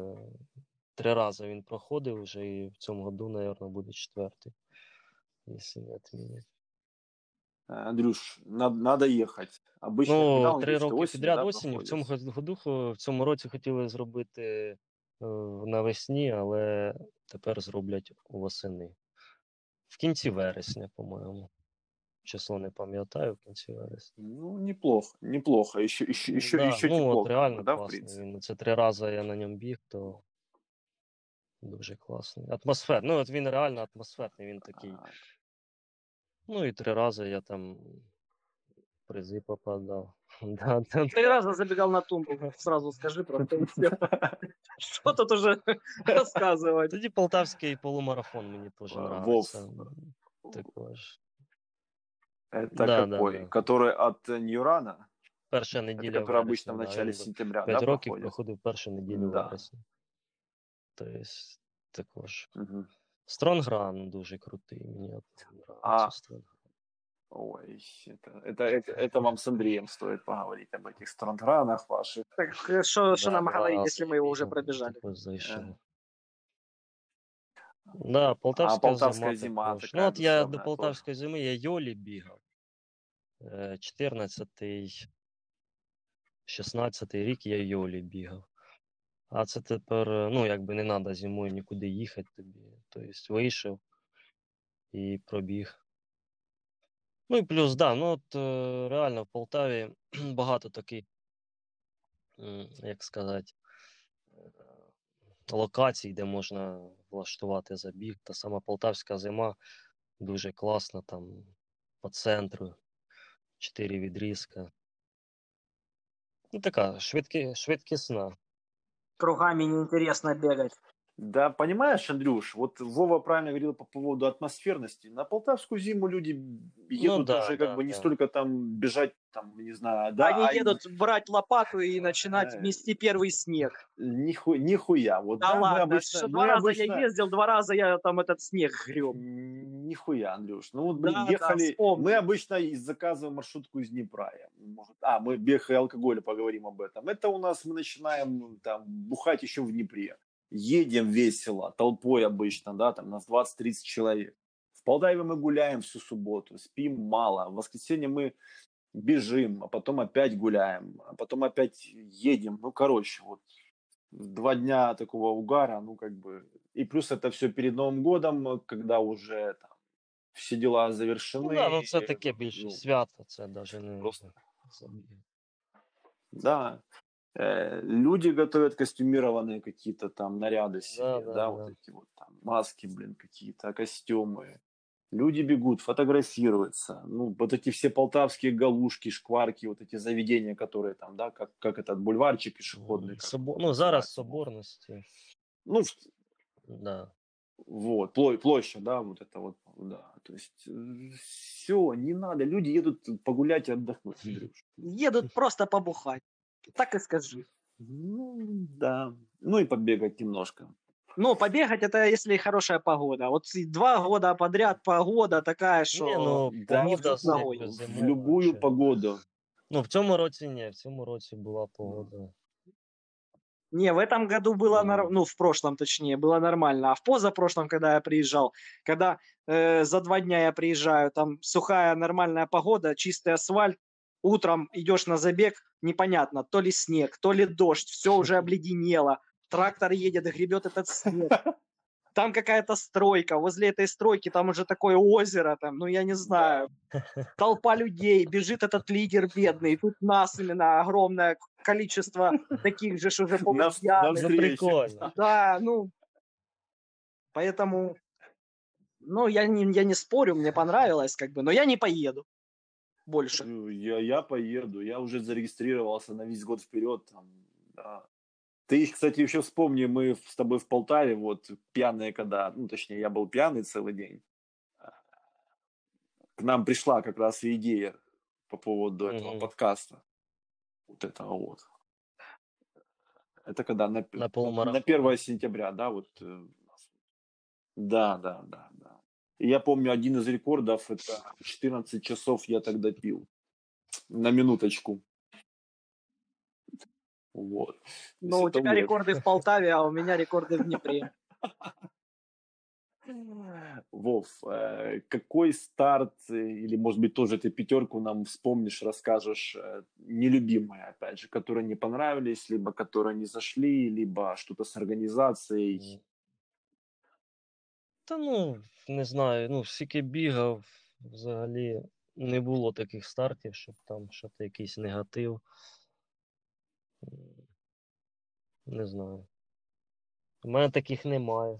три рази він проходив вже, і в цьому году, мабуть, буде четвертий, якщо не відмінять. Э, Андрюш, надо, ехать. Обычно Ну, три роки осенью, підряд да, осінню. В цьому году, в цьому році хотіли зробити е, навесні, але тепер зроблять восени. В кінці вересня, по-моєму. Число не пам'ятаю, в кінці вересня. Ну, неплохо, неплохо. Еще, еще, еще, Да, еще ну, тепло, от реально да, класний. це три рази я на ньому біг, то дуже класний. Атмосфер. Ну, от він реально атмосферний, він такий. А, Ну і три рази я там в призи попадав. [LAUGHS] Да, да, Три раза забегал на тумбу, сразу скажи просто. [LAUGHS] и [LAUGHS] всё. Что тут уже рассказывать? Тоді полтавський полумарафон мені теж А, нравиться. Вов. Також. Это Да, да, какой? да. Который от э, Ньюрана? Перша Это неділя который обычно вересня, в да, начале він сентября, П'ять да, років проходит? проходив першу неділю Да. вересня. Тобто також. Мгм. Стронгран дуже крутий, мені от нравиться А. Стронгран. Ой, это, это, это, это вам с Андреем стоит поговорить об этих стронгранах ваших. Так э, что что Да, нам два говорить, рази если мы его уже бігав, пробежали? також зайшов. Е. Да, полтавська, полтавська зима, зима також. така Ну, от я душевна до полтавської зими я Йолі бігав. Е, 14-й, 16-й рік я Йолі бігав. А це тепер, е, ну, якби не треба зимою нікуди їхати тобі. Тобто вийшов і пробіг. Ну і плюс, да, ну от е, реально в Полтаві [CLEARS THROAT] багато таких, як сказати, е, локацій, де можна влаштувати забіг. Та сама полтавська зима дуже класна, там по центру, чотири відрізка. Ну, така швидкі, швидкісна. Кругами неинтересно бегать. Да, понимаешь, Андрюш, вот Вова правильно говорил по поводу атмосферности. На полтавскую зиму люди едут Ну да, уже как да, бы не да. столько там бежать, там, не знаю, да, Они а едут брать лопату и начинать мести первый снег. ниху- нихуя. Вот, Да мы ладно, обычно- что мы два раза обычно- я ездил, два раза я там этот снег греб. Нихуя, Андрюш. Ну вот, блин, Да, да, ехали. вспомнил. мы обычно заказываем маршрутку из Днепра. Может, а, мы бег и алкоголя поговорим об этом. Это у нас мы начинаем ну, там бухать еще в Днепре Едем весело, толпой обычно, да, там нас 20-30 человек. В Полтаве мы гуляем всю субботу, спим мало. В воскресенье мы бежим, а потом опять гуляем, а потом опять едем. Ну, короче, вот два дня такого угара, ну, как бы... И плюс это все перед Новым годом, когда уже там все дела завершены. Ну, да, ну це таке більше ну, свято, це навіть не просто. забіг. Да. Э, люди готовят костюмированные какие-то там наряды себе, да, Да, да, вот да. эти вот там маски, блин, какие-то, костюмы. Люди бегут, фотографируются. Ну, вот эти все полтавские галушки, шкварки, вот эти заведения, которые там, да, как, как этот бульварчик пешеходный. как Собо... его Ну, зараз называют. соборності. Ну, Да. Вот, пло- площадь, да, вот это вот, да. То есть все, не надо. Люди едут погулять и отдохнуть, [LAUGHS] Андрюш. Едут просто побухать. Так и скажи. Ну, да. Ну и побегать немножко. Ну, побегать это если хорошая погода. Вот и два года подряд погода такая, что... Ні, ну, Да, погода тут ногой. якби В зимова любую ще. погоду. Ну, в цьому році ні, в цьому році була погода. Не, в этом году было, Мгм. нор- ну, в прошлом точнее, было нормально. А в позапрошлом, когда я приезжал, когда э, за два дня я приезжаю, там сухая нормальная погода, чистый асфальт, утром идешь на забег, непонятно, то ли снег, то ли дождь, все уже обледенело, трактор едет, гребет этот снег. Там какая-то стройка, возле этой стройки там уже такое озеро, там, ну я не знаю, толпа людей, бежит этот лидер бедный, тут нас именно огромное количество таких же, что уже полупьяных. Ну. Да, ну, поэтому, ну, я не, я не спорю, мне понравилось, как бы, но я не поеду. Больше. Ну, Я, я поеду, я уже зарегистрировался на весь год вперед. Там, да. Ты, кстати, еще вспомни, мы с тобой в Полтаве, вот пьяные когда, ну, точнее, я был пьяный целый день. К нам пришла как раз идея по поводу этого Мгм. подкаста. Вот этого вот. Это когда на, На на полумарафон. 1 сентября, да, вот. э. Да, да, да, я помню, один из рекордов, это 14 часов я тогда пил. На минуточку. Вот. Ну, у тебя вот. рекорды в Полтаве, а у меня рекорды в Днепре. Вов, э, какой старт, э, или, может быть, тоже ты пятерку нам вспомнишь, расскажешь, э, нелюбимые, опять же, которые не понравились, либо которые не зашли, либо что-то с организацией. Та ну, не знаю, ну, скільки бігав, взагалі не було таких стартів, щоб там щось якийсь негатив. Не знаю. У мене таких немає.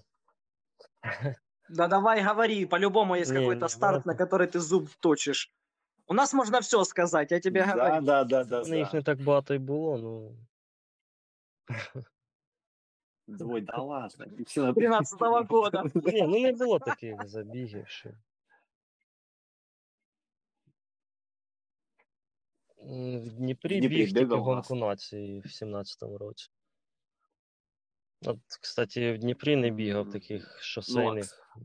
[LAUGHS] Да давай говори, по-любому есть какой-то старт, ну на который ты зуб точишь. У нас можно все сказать, я тебе Да, говорю. да, да, да, мене їх не так багато й було, ну. Ой, да ладно. и все на- 13 года. [LAUGHS] Ні, ну не було таких забігів. В Дніпрі Дніпрі біг тільки гонку нації в 17-му році. От, кстати, в Дніпрі не бігав таких Ну, шосейних.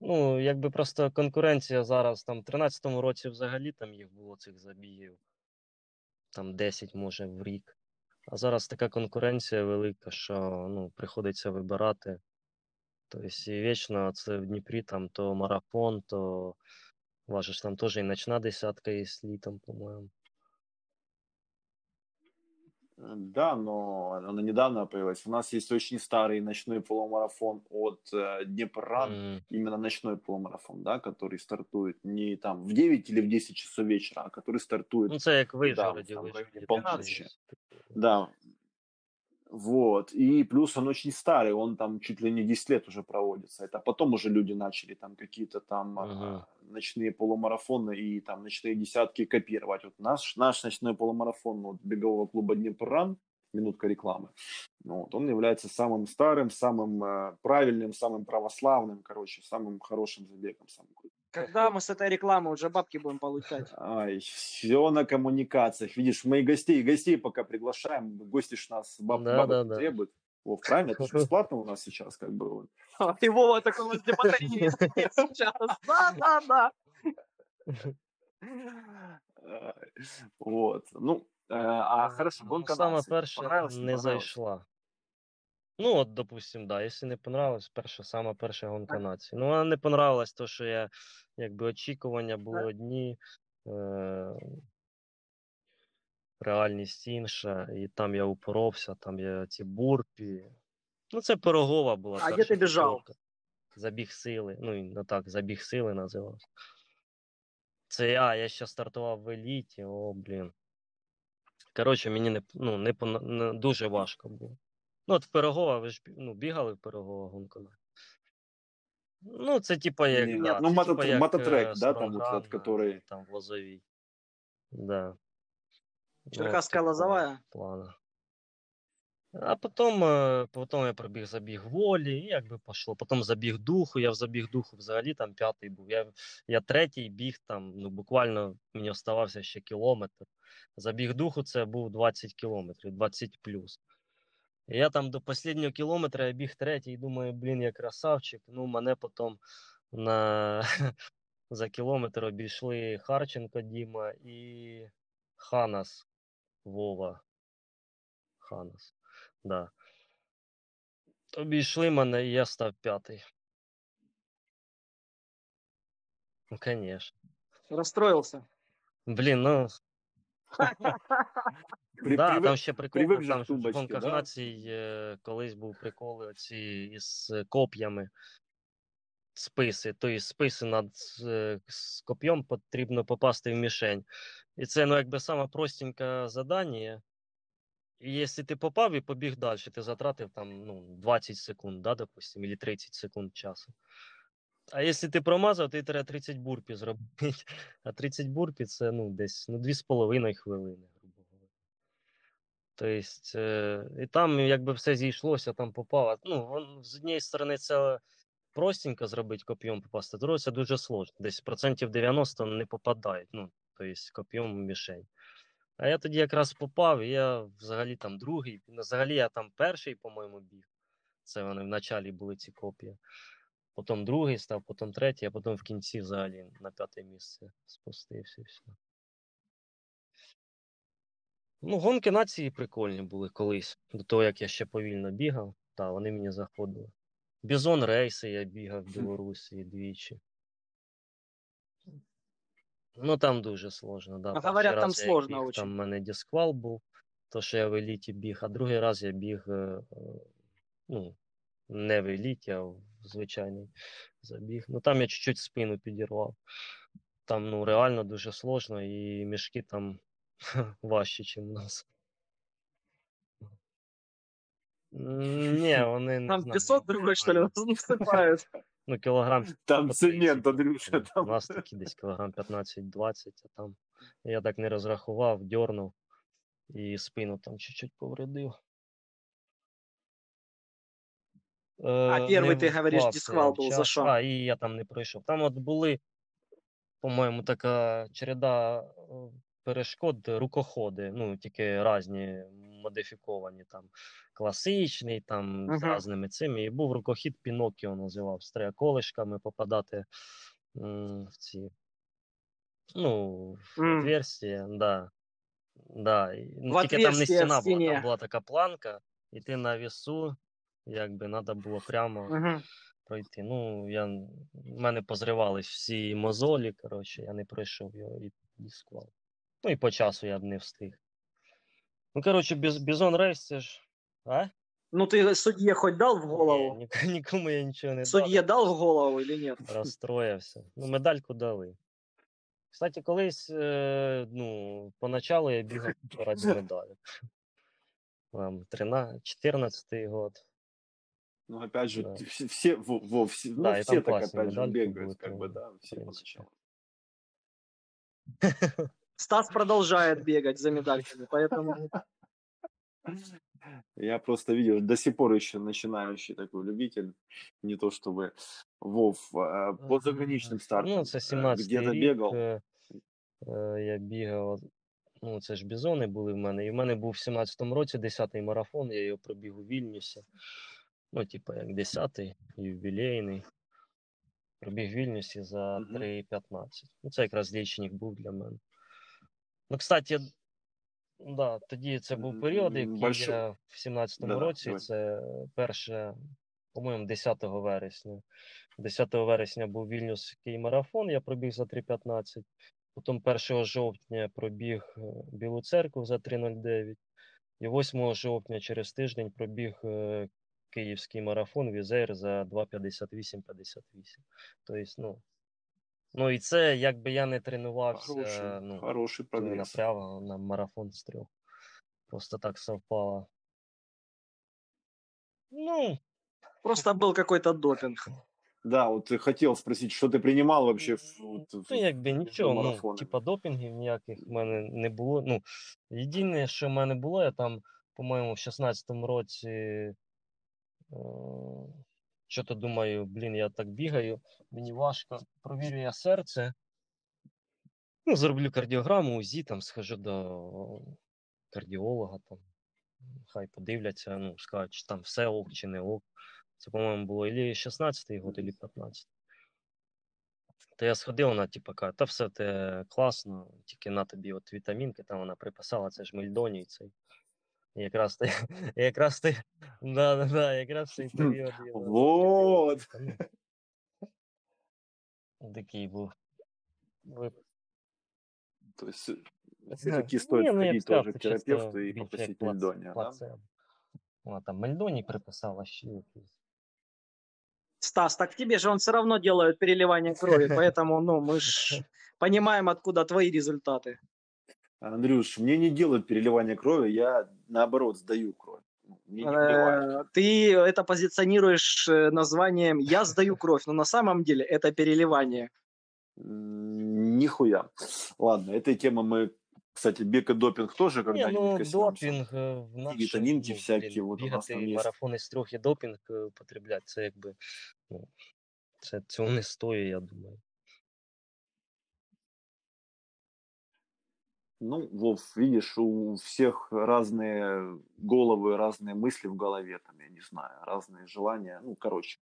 Ну, якби просто конкуренція зараз там в 13-му році взагалі там їх було цих забігів. Там 10, може, в рік. А зараз така конкуренція велика, що ну, приходиться вибирати. Тобто і вічно це в Дніпрі там то марафон, то важиш там теж і ночна десятка є літом, по-моєму. Да, но она недавно появилась. У нас есть очень старый ночной полумарафон от э, Днепрон, М, именно ночной полумарафон, да, который стартует не там в 9 или в 10 часов вечера, а который стартует, Ну, це як в да, Вижгороді, там в Вижгороді районе теж полуночи. є. Да, вот. И плюс он очень старый, он там чуть ли не 10 лет уже проводится. Это потом уже люди начали там какие-то там а, Мгм. ночные полумарафоны и там ночные десятки копировать. Вот наш, наш ночной полумарафон вот, бегового клуба Днепрон, минутка рекламы, вот, он является самым старым, самым э, правильным, самым православным, короче, самым хорошим забегом. Самым крутым. Когда мы с этой рекламы уже бабки будем получать? Ай, все на коммуникациях. Видишь, мы и гостей, гостей пока приглашаем. Гости ж нас баб, Да, бабок да, да. требуют. Вов, правильно? Это же [LAUGHS] бесплатно у нас сейчас, как бы. вот. А ты, Вова, такой вот батареи [LAUGHS] сейчас. Да, да, да. Вот. Ну, э, а хорошо, Ну, гонка Саме перша не зайшла. Ну, от, допустим, да, якщо не понравилось, перша, сама перша гонка нації. Ну, вона не понравилась, то, що я, якби очікування були одні, е- реальність інша, і там я упоровся, там я ці бурпі. Ну, це пирогова була. А де ти біжав? Забіг сили. Ну, не так, забіг сили називався. Це я, я ще стартував в еліті, о, блін. Коротше, мені не, ну, не, не дуже важко було. Ну, от в Пирогова, ви ж ну, бігали в Пирогова гонку? Ну, це типа як, Ні, да, ну, це, мото- типа, мототрек, е, да, там вот этот, который- там в Лозовій. Да. Ну, Черкасская такого лозовая? Плана. А потім, е, потім я пробіг забіг волі, і якби пішло. Потім забіг духу. Я в забіг духу взагалі там п'ятий був. Я, я третій біг там, ну буквально мені оставався ще кілометр. Забіг духу це був 20 кілометрів, 20 плюс. Я там до останнього кілометра я біг третій і думаю, блін, я красавчик. Ну, мене потім на... [LAUGHS] за кілометр обійшли Харченко Діма і Ханас Вова. Ханас. Да. Обійшли мене, і я став п'ятий. Ну, конечно. Расстроился. Блін, ну [LAUGHS] [LAUGHS] При- да, привык- там ще прикол, привик там ж в гонках да? націй е, колись був прикол оці із е, коп'ями. Списи, тобто списи над е, з коп'єм потрібно попасти в мішень. І це ну, якби саме простеньке задання. І якщо ти попав і побіг далі, ти затратив там ну, 20 секунд, да, допустим, або 30 секунд часу. А якщо ти промазав, то треба 30 бурпі зробити. [LAUGHS] А 30 бурпі це ну, десь ну, 2,5 хвилини. Тобто, і там якби все зійшлося, там попало. Ну, з однієї сторони, це простенько зробити коп'єм попасти, з другої це дуже сложно. Десь процентів 90 не попадають. Ну, тобто коп'єм в мішень. А я тоді якраз попав, і я взагалі там другий, взагалі я там перший, по-моєму, біг. Це вони в началі були ці копії. Потім другий став, потім третій, а потім в кінці взагалі на п'яте місце спустився все. Ну, гонки нації прикольні були колись, до того, як я ще повільно бігав, та вони мені заходили. Бізон рейси я бігав в Білорусі двічі. Ну там дуже сложно, да. А Перший говорят, там сложно біг, очень. Там в мене дисквал був, то що я в еліті біг, а другий раз я біг, е, е, ну, не в еліті, а в звичайний забіг. Ну там я чуть-чуть спину підірвав. Там ну реально дуже сложно, і мішки там важчі, ніж у нас. М, Ні, вони [LAUGHS] не Там знаю, песок другой, что ли, насыпают. [LAUGHS] Ну, кілограм Там по цемент, 30, Андрюша, ну, У [LAUGHS] там. нас такі десь кілограм 15-20, а там я так не розрахував, дьорнув і спину там чуть-чуть повредив. А Е, первый, не ты говоришь, вклався я дисквал в был, за час, що? А, і я там не пройшов. Там от були, по-моєму, така череда е, перешкод, рукоходи, ну, тільки різні модифіковані, там класичний, там з різними цими. І був рукохід Пінокіо називав, з триоколишками попадати м, в ці. Ну, в М. отверстия, да. Да. Ну, тільки там не стіна була, там була така планка, і ти на вісу, якби треба було прямо Мгм. пройти. Ну, я, в мене позривались всі мозолі, коротше, я не пройшов його і дисквал. Ну і по часу я б не встиг. Ну, коротше, біз, бізон рейс це ж. А? Ну ты судье хоть дал в Ні, голову? ні- [LAUGHS] нікому я нічого не дав. Судье дал в голову или нет? розстроївся. Ну, медальку дали. Кстати, колись, е, ну, поначалу я бігав ради [LAUGHS] медалі. Там 13, 14 год. Ну, опять же, Да. все, все, во, во, все, ну, Да, и все там так классные опять же медальки бегают, будут, как ну, бы, да, в все принципе. [LAUGHS] поначалу. Стас продолжает бегать за медальками, поэтому... Я просто видел, до сих пор еще начинающий такой любитель, не то чтобы Вов, а, по заграничным стартам, Ну, це э, 17 где-то рік. бегал. е, е, Я бігав. Ну, це ж бізони були в мене. І в мене був в 17-му році 10-й марафон, я його пробіг у Вільнюсі. Ну, типу, як 10-й, ювілейний. Пробіг в Вільнюсі за Мгм. 3.15. Ну, це якраз лічник був для мене. Ну, кстати, да, тоді це був період, який большой. я в 17-му Да-да, році, давай. це перше, по-моєму, 10 вересня. 10 вересня був Вільнюський марафон, я пробіг за 3.15. Потім 1 жовтня пробіг е, Білу церкву за 3.09. І 8 жовтня через тиждень пробіг е, київський марафон Візер за 2.58-58. Тобто, ну, ну і це якби я не тренувався, Хороший, ну, хороший то прогресс. напряга на марафон з трьох. Просто так совпало. Ну, Просто был какой-то допинг. Да, вот ты хотел спросить, что ты принимал вообще в, вот, в- Ну, якби между нічого, ну, марафонами? типа допінгів ніяких в мене не було. Ну, єдине, що в мене було, я там, по-моєму, в 16-му році е, що-то думаю, блін, я так бігаю, мені важко. Провірю я серце. Ну, зроблю кардіограму, УЗІ, там схожу до кардіолога, там, хай подивляться, ну, скажуть, чи там все ок чи не ок. Це, по-моєму, було ілі 16-й год, ілі 15 То я сходив, вона типу каже, та все те класно, тільки на тобі от вітамінки, там вона приписала, це ж мельдоній цей. І якраз ти, якраз ти, да, да, да, якраз цей період. я Вот. ну, Такий був. випадок. То есть э, Ні, все-таки стоит ну, я б сходить сказав, тоже к це чисто терапевту и більше як попросить плац- мельдония, да? плацебо. Вона там мельдоній приписала ще якийсь. Стас, так тебе же он все равно делает переливание крови, поэтому, [LAUGHS] ну, мы ж [LAUGHS] понимаем, откуда твои результаты. Андрюш, мне не делают переливание крови, я наоборот сдаю кровь. Ну, Не, не убивает. Э, Ты это позиционируешь э, названием «Я сдаю кровь», но на самом деле это переливание. М, Нихуя. Ладно, этой темы мы, кстати, бег и допинг тоже Ні, когда-нибудь ну коснемся. допінг е, в нашій, вітамінки ну, всякі, блін, от у нас там бігати є. марафони з трьох і допінг е, употреблять, це якби, ну, це цього не стоїть, я думаю. Ну, Вов, видишь, у всех разные головы, разные мысли в голове, там, я не знаю, разные желания. Ну, короче,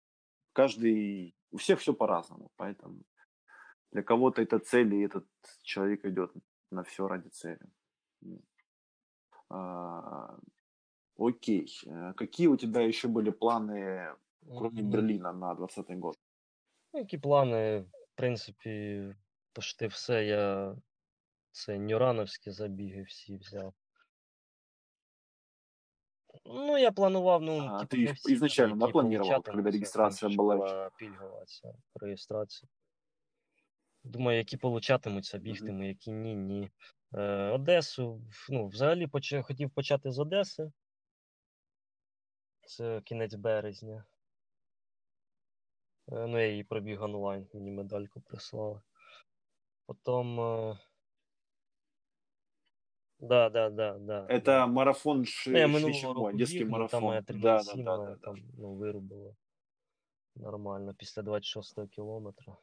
каждый, у всех все по-разному, поэтому для кого-то это цель, и этот человек идет на все ради цели. А, окей, Э, какие у тебя еще были планы, кроме М, Берлина, на 20 год? Ну, які плани, в принципі, почти все. Я це нюрановські забіги всі взяв. Ну, я планував, ну, А, типу, ты не всі, изначально, да, была щоб еще? була пільгова ця реєстрація. Думаю, які получатимуться, Мгм. бігтиму, які ні, ні. Е, Одесу, ну, взагалі поч... хотів почати з Одеси. Це кінець березня. Е, Ну, я її пробіг онлайн, мені медальку прислали. Потім. е, Да, да, да, да. Это да. марафон ш... Ну, я ш- минулого чего? року детский біг, ну, там марафон. моя Да, 37 да, да, да, да. там, ну, вирубило. Нормально, після 26 кілометра.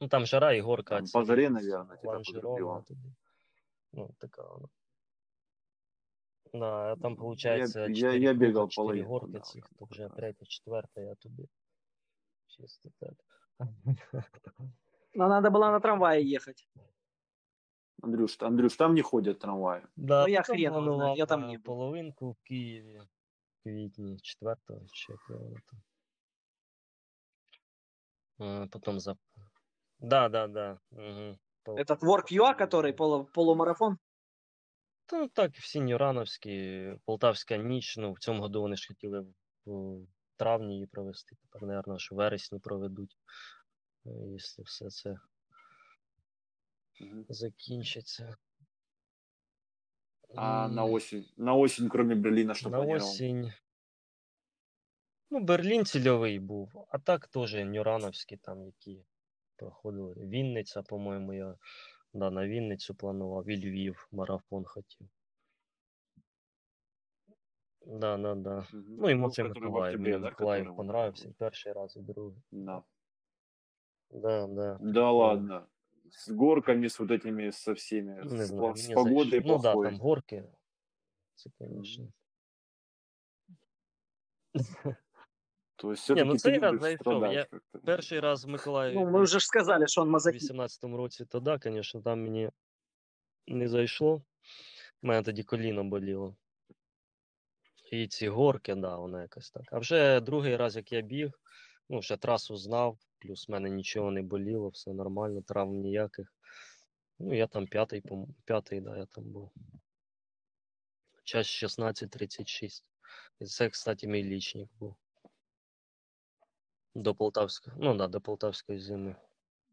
Ну, там жара і горка. Там ця по жаре, з наверное, тебя Ланжерона подрубило. туди. Ну, така вона. Да, а там, Я, виходить, я, 4 я круга, бегал 4 половинку, горки да, цих, вот то как вже раз. третя, четверта, я туди. Чисто так. Но надо было на трамвае ехать. Андрюш, Андрюш, там не ходят трамваи. Да, Ну, я потім хрен его знает, планував я там на не был. половинку в Києві в квітні, 4 чи якого воно там. Е, Потім за... Да, да, да. Угу. Этот Work.ua, который полу- полумарафон. Та ну так, всі Нюрановські, Полтавська ніч. Ну, в цьому году вони ж хотіли в, в травні її провести. Тепер, мабуть, що в вересні проведуть, е, якщо все це Закінчиться. А на осень, на осень, кроме Берлина, что на планировал? осінь. Ну, Берлін цільовий був, а так теж Нюрановські, там, які проходили. Вінниця, по-моєму, я да, на Вінницю планував, і Львів марафон хотів. Да, да, да. Мгм. Ну і Ну, в Миколаїв. Мені Миколаїв понравився і перший раз, і другий. Да. Да, да. Да Е, ладно С горками, с вот этими, со всеми, Ну, не с, знаю, по- с мені погодой зайшло. Ну да, плохой. там горки. Це, Мгм. звісно. То есть Ні, все-таки ну ты цей раз любишь зайшов. страдать Я как-то. перший раз в Миколаєві Ну, мы був уже ж сказали, что он у мазохист. 18-му році, то да, звісно, там мені не зайшло. У мене тоді коліно боліло. І ці горки, да, воно якось так. А вже другий раз, як я біг, ну, вже трасу знав, плюс в мене нічого не боліло, все нормально, травм ніяких. Ну, я там п'ятий, по п'ятий, да, я там був. Час 16.36. І це, кстати, мій лічник був. До Полтавської. Ну да, до Полтавської зими.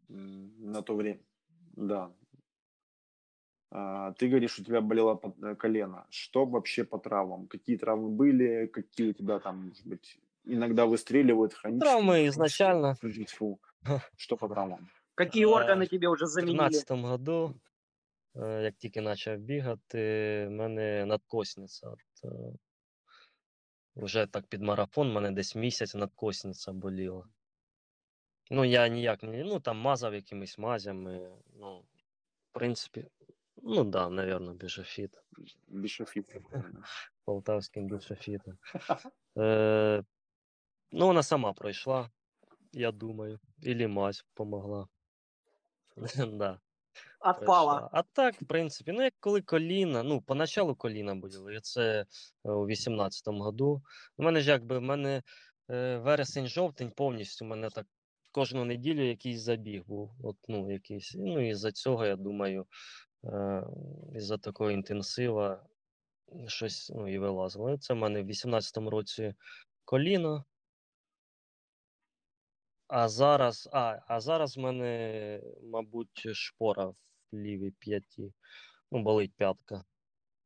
М, На то время. Да. А, ты говоришь, у тебя болело под- э, колено. Что вообще по травмам? Какие травмы были? Какие у тебя там, может быть, иногда выстреливают хронические? Травми хронические? ізначально. Фу. [LAUGHS] Что по травмам? Какие Э, органы тебе уже У заменили? 2013 году, е, як тільки почав бігати, в мене надкосниця. От, е, вже так під марафон, в мене десь місяць надкосниця боліла. Ну, я ніяк не, ну там мазав якимись мазями. Ну, в принципі, ну да, напевно, біжофіт. Бишофит. какой-то. [LAUGHS] Полтавським біжофітом. [LAUGHS] Е, ну, вона сама пройшла, я думаю. Ілі мазь помогла. [LAUGHS] да. Отпала. пройшла. А так, в принципі, ну як коли коліна, ну, поначалу коліна боліли, і це е, у 18-му году. У мене ж якби в мене е, вересень-жовтень повністю у мене так кожну неділю якийсь забіг був. От, ну, якийсь. Ну, і за цього, я думаю, е, із-за такого інтенсива щось ну, і вилазило. Це в мене в 18-му році коліно. А зараз, а, а зараз в мене, мабуть, шпора в лівій п'яті. Ну, болить п'ятка.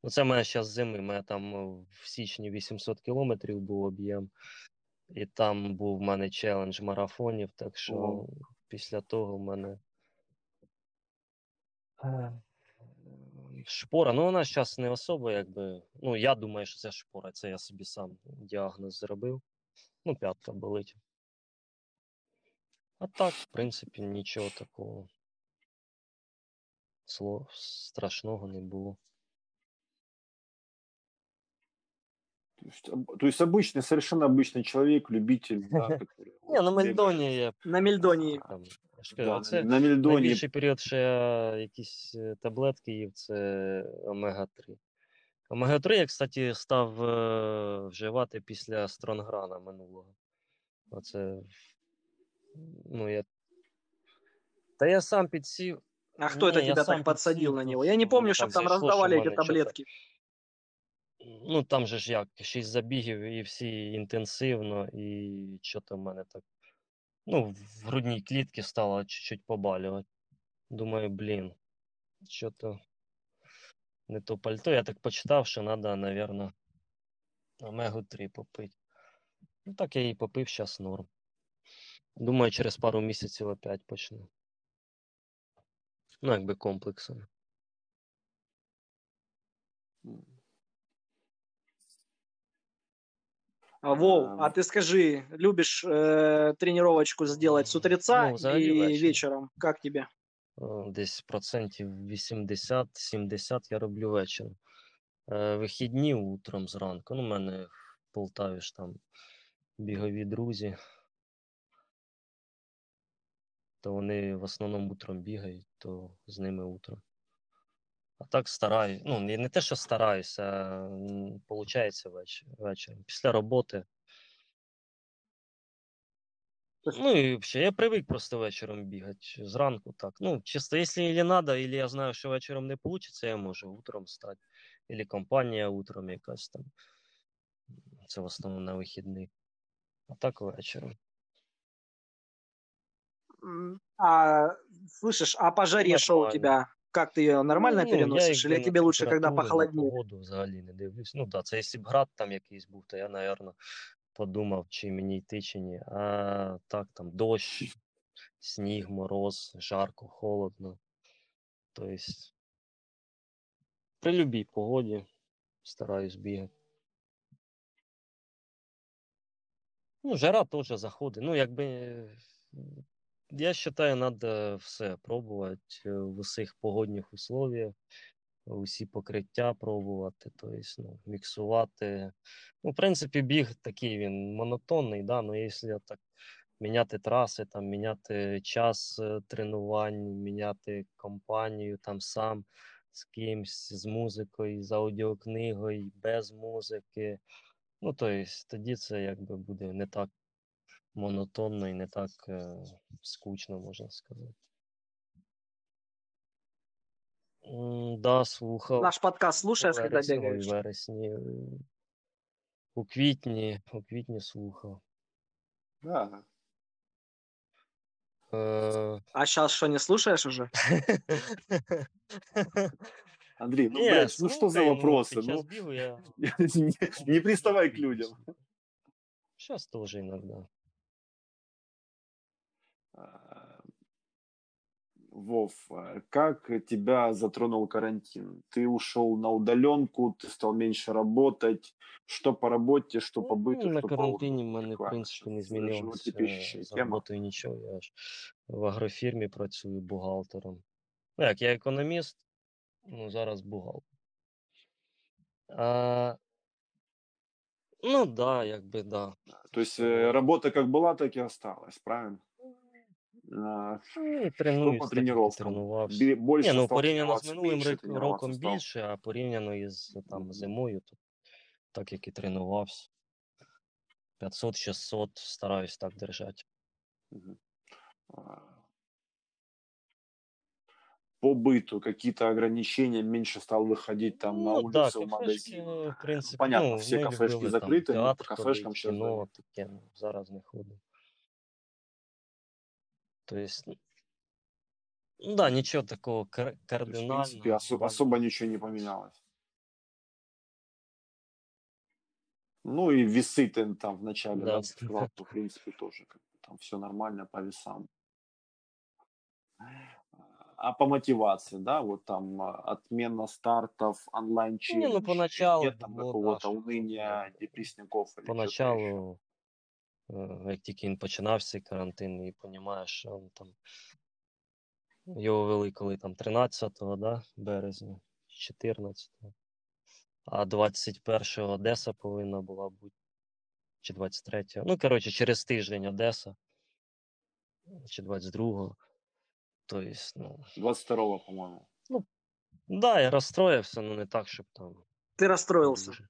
Ну, це мене зараз зими. У мене там е, в січні 800 кілометрів був об'єм. І там був в мене челендж марафонів, так що Ого. після того в мене. е, Шпора, ну вона зараз не особо, якби. Ну, я думаю, що це шпора, це я собі сам діагноз зробив. Ну, п'ятка болить. А так, в принципі, нічого такого сло- страшного не було. То есть, об- то есть обычный, совершенно обычный человек, любитель, [LAUGHS] да, который... Ні, на бегает. Мельдоні я На Мельдонии. там. я ж кажу, Да, оце на Мельдоне найбільший період, що я якісь е, таблетки їв, це омега-3. Омега-3 я, кстати, став е, вживати після Стронграна минулого. Оце. Ну, я... Та я сам підсів. А кто Не, это я тебя сам так подсадил подсел, на ну, него? Я не мне помню, так чтобы там зашло, что раздавали в эти мене чё-то таблетки. Ну, там же ж як, шість забігів і всі інтенсивно, і що-то в мене так. Ну, в грудній клітці стало чуть-чуть побалювати. Думаю, блін, що-то не то пальто. Я так почитав, що треба, мабуть, омегу-3 попити. Ну, так я і попив, зараз норм. Думаю, через пару місяців опять почну. Ну, якби комплексом. М. А, Вов, Ам. а ты скажи, любишь э, тренировочку сделать с утреца Ну, взагалі и вечором. вечером? Как тебе? Е, Десь процентів 80-70 я роблю вечором. Е, Вихідні утром зранку. Ну, у мене в Полтаві ж там бігові друзі. То вони в основному утром бігають, то з ними утром. А так стараюсь. Ну, не, не те, що стараюся, а виходить веч, вечором. Після роботи. Ну і взагалі, я привик просто вечором бігати. Зранку так. Ну, чисто, якщо і треба, або я знаю, що вечором не вийде, я можу утром стати. Або компанія утром якась там. Це в основному на вихідних. А так вечором. А слышишь, а по жаре что у тебя? Как ты ее нормально Ну, я переносишь? Или тебе лучше, на похолоднее? погоду взагалі не дивлюсь. Ну да, це якщо б град там якийсь був, то я, напевно, подумав, чи мені йти, чи ні. А так, там дощ, сніг, мороз, жарко, холодно. Тобто, при любій погоді стараюсь бігати. Ну, жара теж заходить. Ну, якби. Я вважаю, треба все пробувати е, в усіх погодних условиях, усі покриття пробувати, тобто, ну, міксувати. Ну, в принципі, біг такий він монотонний, да, але якщо так міняти траси, там, міняти час е, тренувань, міняти компанію там сам з кимсь, з музикою, з аудіокнигою, без музики. Ну, тобто, тоді це якби буде не так монотонно і не так е, скучно, можна сказати. М, Да, слухав. Наш подкаст слушаешь, у когда вересні, ой, бегаешь? в вересні. е, У квітні, у квітні слухав. Да. Е, А сейчас что, не слушаешь уже? [LAUGHS] Андрей, ну, Ні, блядь, ну что за слухаю, вопросы? Під час Ну, бігу я [LAUGHS] не, не приставай к [LAUGHS] людям. Сейчас тоже иногда. А, Вов, а как тебя затронул карантин? Ты ушел на удаленку, ты стал меньше работать. Что по работе, что по быту, Ну, на что по карантині в отдыху? мене, в Такая принципі, не сейчас змінилося животрепещущая з тема. роботою нічого. Я ж в агрофірмі працюю бухгалтером. Ну, як я економіст, ну зараз бухгалтер. А, ну, да, якби, да. То есть э, работа как была, так и осталась, правильно? А, Ну, і Что тренуюсь, по так, як і тренировкам? тренувався. Бе- Больше Ні, ну стал порівняно з тренироваться, минулим меньше рик- тренироваться роком стал? більше, а порівняно із там Мгм. зимою, то так як і тренувався. 500-600 стараюсь так держати. Мгм. А, По быту какие-то ограничения, меньше стал выходить там на Ну, да, улицу, в кафешки, магазин. в [LAUGHS] принципі, понятно, ну, все ми кафешки любили там закрыты, но театр по кафешкам ходить, сейчас кіно, таке, ну, зараз не ходимо. Тобто, ну да, нічого такого кар- То есть, в принципе, кардинального. осо- да. особо ничего не поменялось. Ну и весы ты там в начале Да. сказал, что, в [LAUGHS] принципе, тоже как бы там все нормально по весам. А по мотивации, да, вот там а, отмена стартов, онлайн Не, ну, поначалу нет там какого-то уныния, еще? Поначалу, як тільки він починався карантин, і розумієш, що він там його вели коли там 13 да, березня, 14 а 21-го Одеса повинна була бути, чи 23-го. Ну, коротше, через тиждень Одеса, чи 22-го. Тобто, ну, 22 по-моему. да, я розстроївся, ну не так, щоб там. Ты расстроился. дуже.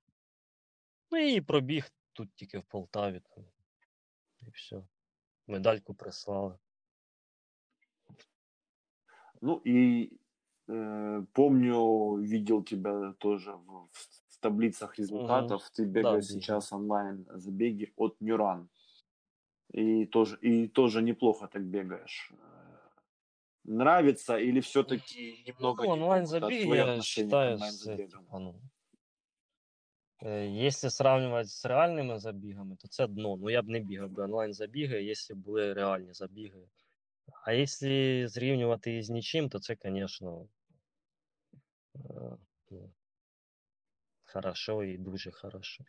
Ну і пробіг тут тільки в Полтаві. Там, і все. Медальку прислали. Ну и э, помню, видел тебя тоже в, в таблицах результатов. Ты бегаешь бегаю. сейчас онлайн забеги от Нюран. И тоже, и тоже неплохо так бегаешь. Нравится или все-таки немного Ну, не онлайн могут? А забеги, твои я считаю, онлайн-забегам? Якщо сравнивать з реальними забігами, то це дно. Ну я б не бігав би онлайн забіги, якщо були реальні забіги. А якщо зрівнювати із нічим, то це, звісно, е, ну, хорошо і дуже хорошо.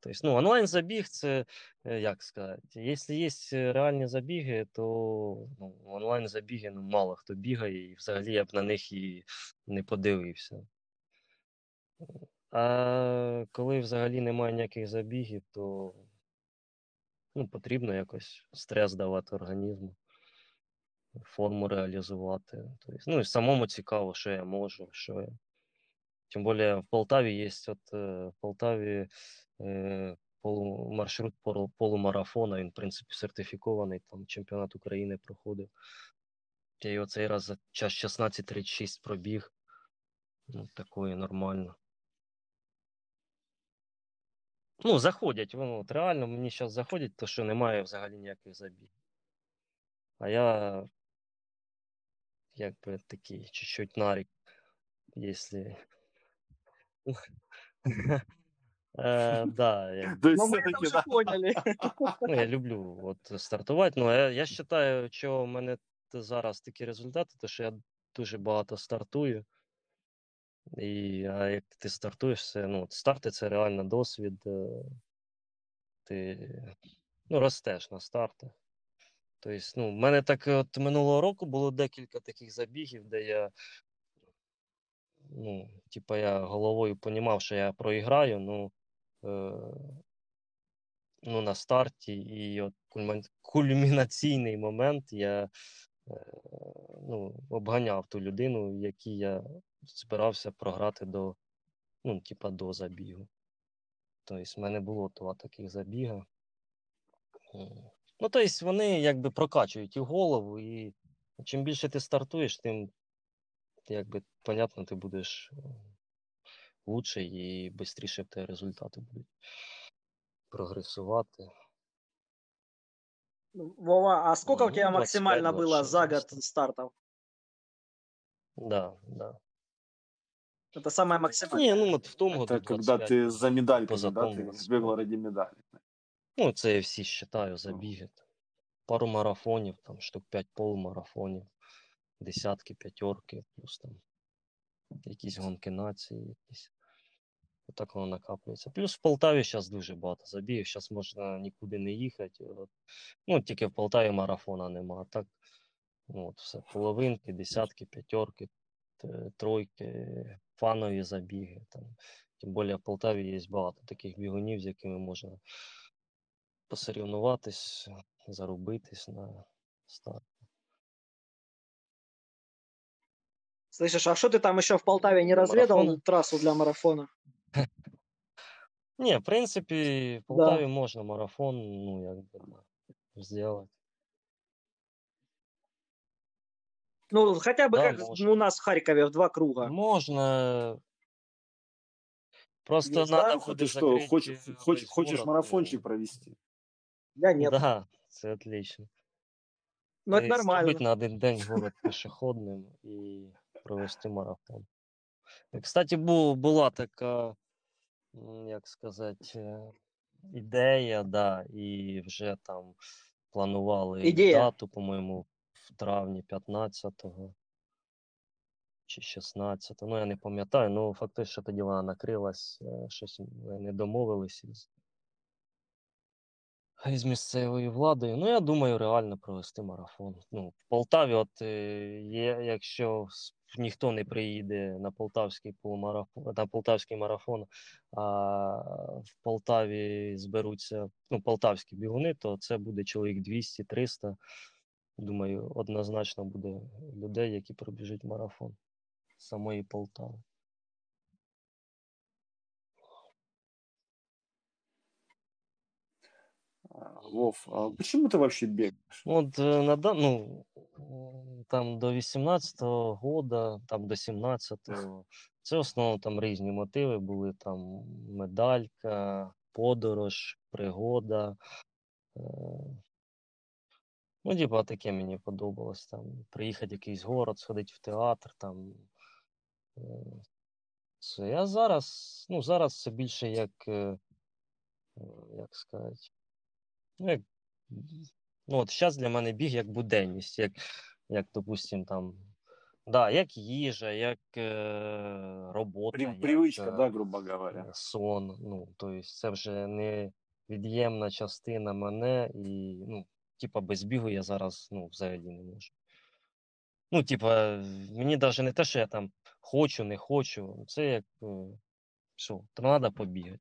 Тобто, ну, онлайн забіг це, е, як сказати, якщо є реальні забіги, то ну, онлайн забіги ну, мало хто бігає, і взагалі я б на них і не подивився. А коли взагалі немає ніяких забігів, то ну, потрібно якось стрес давати організму, форму реалізувати. Тобто, ну і самому цікаво, що я можу, що я. Тим більше в Полтаві є от е, в Полтаві е, полу, маршрут полумарафона, він, в принципі, сертифікований, там чемпіонат України проходив. Я його цей раз за час 16.36 пробіг. Ну, такое нормально. Ну, заходять, воно от реально мені зараз заходять, то що немає взагалі ніяких забігів. А я якби такий чуть-чуть нарік, якщо. [LAUGHS] Е, да, як То есть Но мы это все-таки, уже да, поняли. Ну, я люблю от, стартувати. Ну, я, я вважаю, що в мене зараз такі результати, то що я дуже багато стартую. І а як ти стартуєш, це, ну, старти це реально досвід. е, Ти ну, ростеш на стартах. Тобто, ну, в мене так от минулого року було декілька таких забігів, де я. Ну, типа, я головою понімав, що я проіграю, ну. Е, ну, на старті, і от кульмінаційний момент я е, ну, обганяв ту людину, якій я збирався програти до, ну, типа, до забігу. Тобто, в мене було два таких забіга. Ну, тобто, вони якби прокачують і голову, і чим більше ти стартуєш, тим, якби, понятно, ти будеш лучше і швидше в тебе результати будуть прогресувати. Вова, а сколько у Ну, тебя 25, максимально было за год стартов? Да, да. Это самое максимальное. Ні, ну от в тому году это когда 25 ты було. за медальками, Поза да, тому ты 25. бегал ради медали. Ну, це я всі вважаю забіги. там. Пару марафонів, там штук 5 полумарафонів, десятки, п'ятерки, плюс там якісь гонки нації, якісь. Отак воно накаплюється. Плюс в Полтаві зараз дуже багато забігів, зараз можна нікуди не їхати. От. Ну, тільки в Полтаві марафона нема. А так, ну, от все, половинки, десятки, п'ятерки, т- тройки, фанові забіги. Там. Тим більше в Полтаві є багато таких бігунів, з якими можна посорівнуватись, зарубитись на старт. Слышишь, а что ты там еще в Полтаве не разведал Марафоны? трассу для марафона? [LAUGHS] Ні, в принципі, в Да. Полтаві можна марафон, ну, якби, да, зробити. Ну, хотя бы Да, как можно. у нас в Харькове в два круга. Можна. Просто Есть, надо да? Ты буде что, закрити хочешь, весь хочешь, хочешь город, марафончик э, провести? Я нет. Да, це отлично. Ну, это Тобто нормально. зробити на один день город пішохідним і провести марафон. Е, Кстати, бу, була така м, як сказати, е, ідея, да, і вже там планували Ідея. дату, по-моєму, в травні 15-го чи 16-го. Ну, я не пам'ятаю, ну факт той, що тоді вона накрилась, е, щось не домовились із, із місцевою владою. Ну, я думаю, реально провести марафон. Ну, в Полтаві, от е, є, якщо ніхто не приїде на полтавський полумарафон, на полтавський марафон, а в Полтаві зберуться ну, полтавські бігуни, то це буде чоловік 200-300. Думаю, однозначно буде людей, які пробіжать марафон з самої Полтави. Вов, а почему ты вообще бегаешь? Ну, От е, на ну, там до 18-го года, там до 17-го, це в основному там різні мотиви були, там медалька, подорож, пригода. Е, Ну, типа, таке мені подобалось. Там приїхати в якийсь город, сходити в театр, там. е, Це. Я зараз, ну, зараз це більше як, е, е, як сказати, ну, як, ну, от зараз для мене біг як буденність, як, як допустим, там, да, як їжа, як е, робота, При- як, е, да, грубо говоря. е, сон. Ну, тобто це вже не від'ємна частина мене, і, ну, типа, без бігу я зараз ну, взагалі не можу. Ну, типа, мені навіть не те, що я там хочу, не хочу. Це як е, що, треба побігати.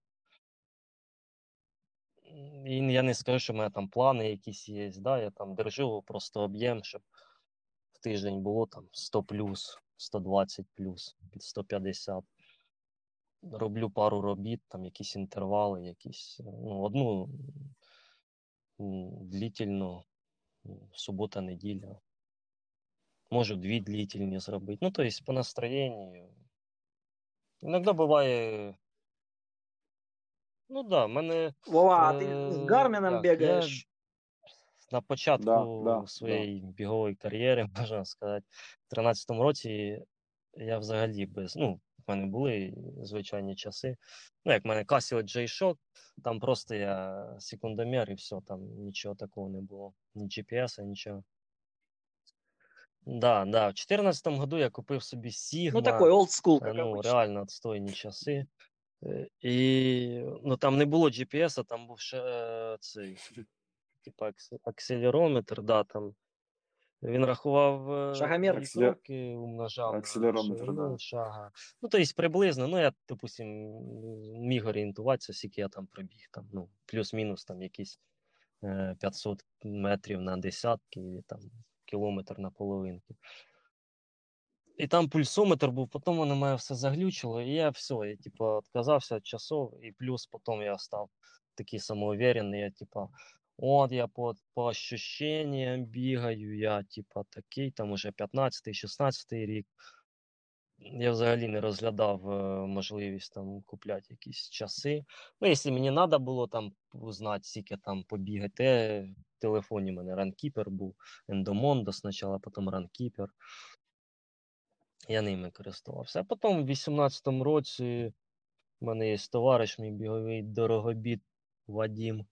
І я не скажу, що в мене там плани якісь є. Да? Я там держу просто об'єм, щоб в тиждень було там 100 плюс, 120 плюс, під 150. Роблю пару робіт, там якісь інтервали, якісь, ну, одну м, субота-неділя. Можу дві длительні зробити. Ну, тобто по настроєнню. Іноді буває. Ну так, да, в мене Вова, а ты с Э, Гармином як, бегаешь? на початку Да, да, своєї бігової кар'єри, [LAUGHS] можна сказати, в 13-му році я взагалі без. Ну, в мене були звичайні часи. Ну, як в мене Casio J-Shock, там просто я секундомер і все, там нічого такого не було. Ні GPS, нічого. Да, да. В 14-му году я купив собі Sigma. Ну, такой old school, как ну, обычно. реально відстойні часи. Е, І ну, там не було GPS, а там був ще е, цей, типа, акселерометр, да, там. Він рахував е, Шагомер. кроки, умножав акселерометр, да. шага. Ну, тобто приблизно, ну, я, допустим, міг орієнтуватися, скільки я там пробіг, там, ну, плюс-мінус там якісь е, 500 метрів на десятки, і там кілометр на половинки. І там пульсометр був, потім воно мене все заглючило, і я все, я типу, відказався від часов, і плюс потім я став такий самоуверенний, я типа, от я по, по ощущениям бігаю, я типа такий, там уже 15-16 рік. Я взагалі не розглядав е, можливість там купляти якісь часи. Ну, якщо мені треба було там узнати, скільки там побігати, е, в телефоні в мене ранкіпер був, Ендомондо спочатку, потім ранкіпер. Я ними користувався. А потім в 18-му році в мене є товариш, мій біговий дорогобіт Вадім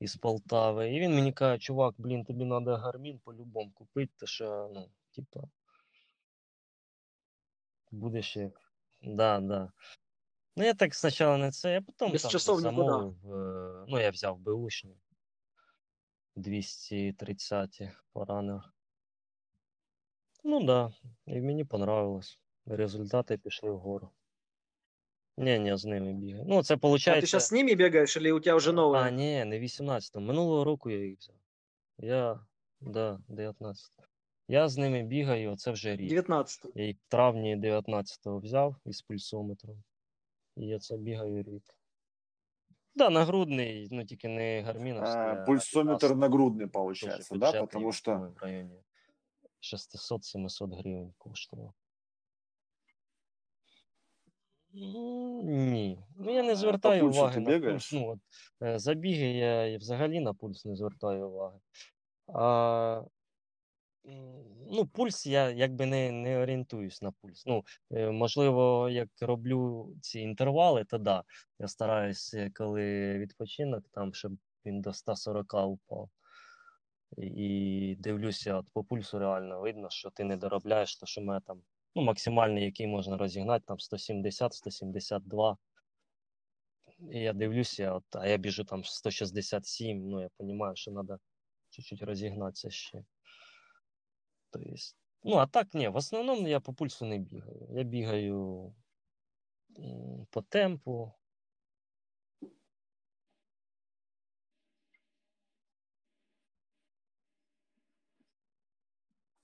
із Полтави. І він мені каже, чувак, блін, тобі треба гармін по-любому купити, то що, ну, типа, будеш як. Да, да. Ну, я так спочатку не це, а потім Без там замовив. е, Ну, я взяв беушні 230 поранив. Ну да, і мені понравилось. Результати пішли вгору. Ні, ні, з ними бігаю. Ну, це А виходить. ты сейчас с ними бегаешь или у тебя уже новые? А, ні, не 18-му. Минулого року я їх взяв. Я, да, 19. Я з ними бігаю, це вже рік. 19 Я їх в травні 19-го взяв із пульсометром. І я це бігаю рік. Да, нагрудний, ну тільки не гарміновський. А, а Пульсометр Adidas. нагрудный Тоже получается, да? бюджетний, Потому что по-моєму, в районі 600-700 гривень коштував. Ні. Ну, я не звертаю пульсу уваги на пульс. Ну, от, е, забіги я взагалі на пульс не звертаю уваги. А Ну, пульс я якби не, не орієнтуюсь на пульс. Ну, е, можливо, як роблю ці інтервали, то да. Я стараюся, коли відпочинок, там, щоб він до 140 упав. І дивлюся, от по пульсу реально видно, що ти не доробляєш, то що в мене там ну, максимальний, який можна розігнати, там 170-172. І я дивлюся, от, а я біжу там 167, ну я розумію, що треба чуть-чуть розігнатися ще. Тобто, ну, а так ні, в основному я по пульсу не бігаю. Я бігаю по темпу.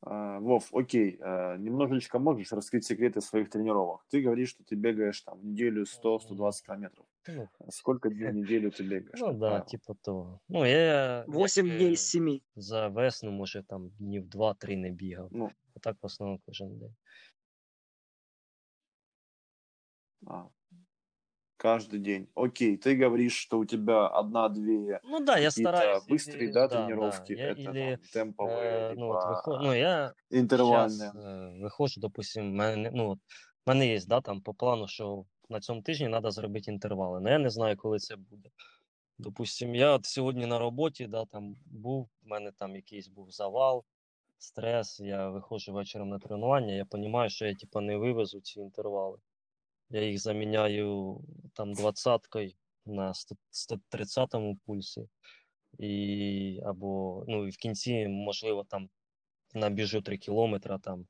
Вов, окей, а, немножечко можешь раскрыть секреты своих тренировок? Ты говоришь, что ты бегаешь там в неделю 100-120 километров. Ну, Сколько дней в [LAUGHS] неделю ты бегаешь? ну да, правило? типу того. Ну, я 8 як, дней из 7. за весну, може, там днів 2-3 не бігав. Ну, А так в основному кожен день. а, каждый день. Окей, ты говоришь, что у тебя одна-две Ну да, я какие-то стараюсь. быстрые, или- да, да, тренировки, Я, это или, там темповые, е, ну, от либо виход... ну, я интервальные. Щас, е, виходжу, допустим, в мене, ну, от, в мене є, да, там, по плану, що на цьому тижні треба зробити інтервали. але я не знаю, коли це буде. Допустим, я от сьогодні на роботі, да, там був, в мене там якийсь був завал, стрес, я виходжу вечором на тренування, я розумію, що я типа не вивезу ці інтервали. Я їх заміняю там двадцяткою на 100 130 пульсі. І, або, ну, і в кінці, можливо, там набіжу 3 кілометри, там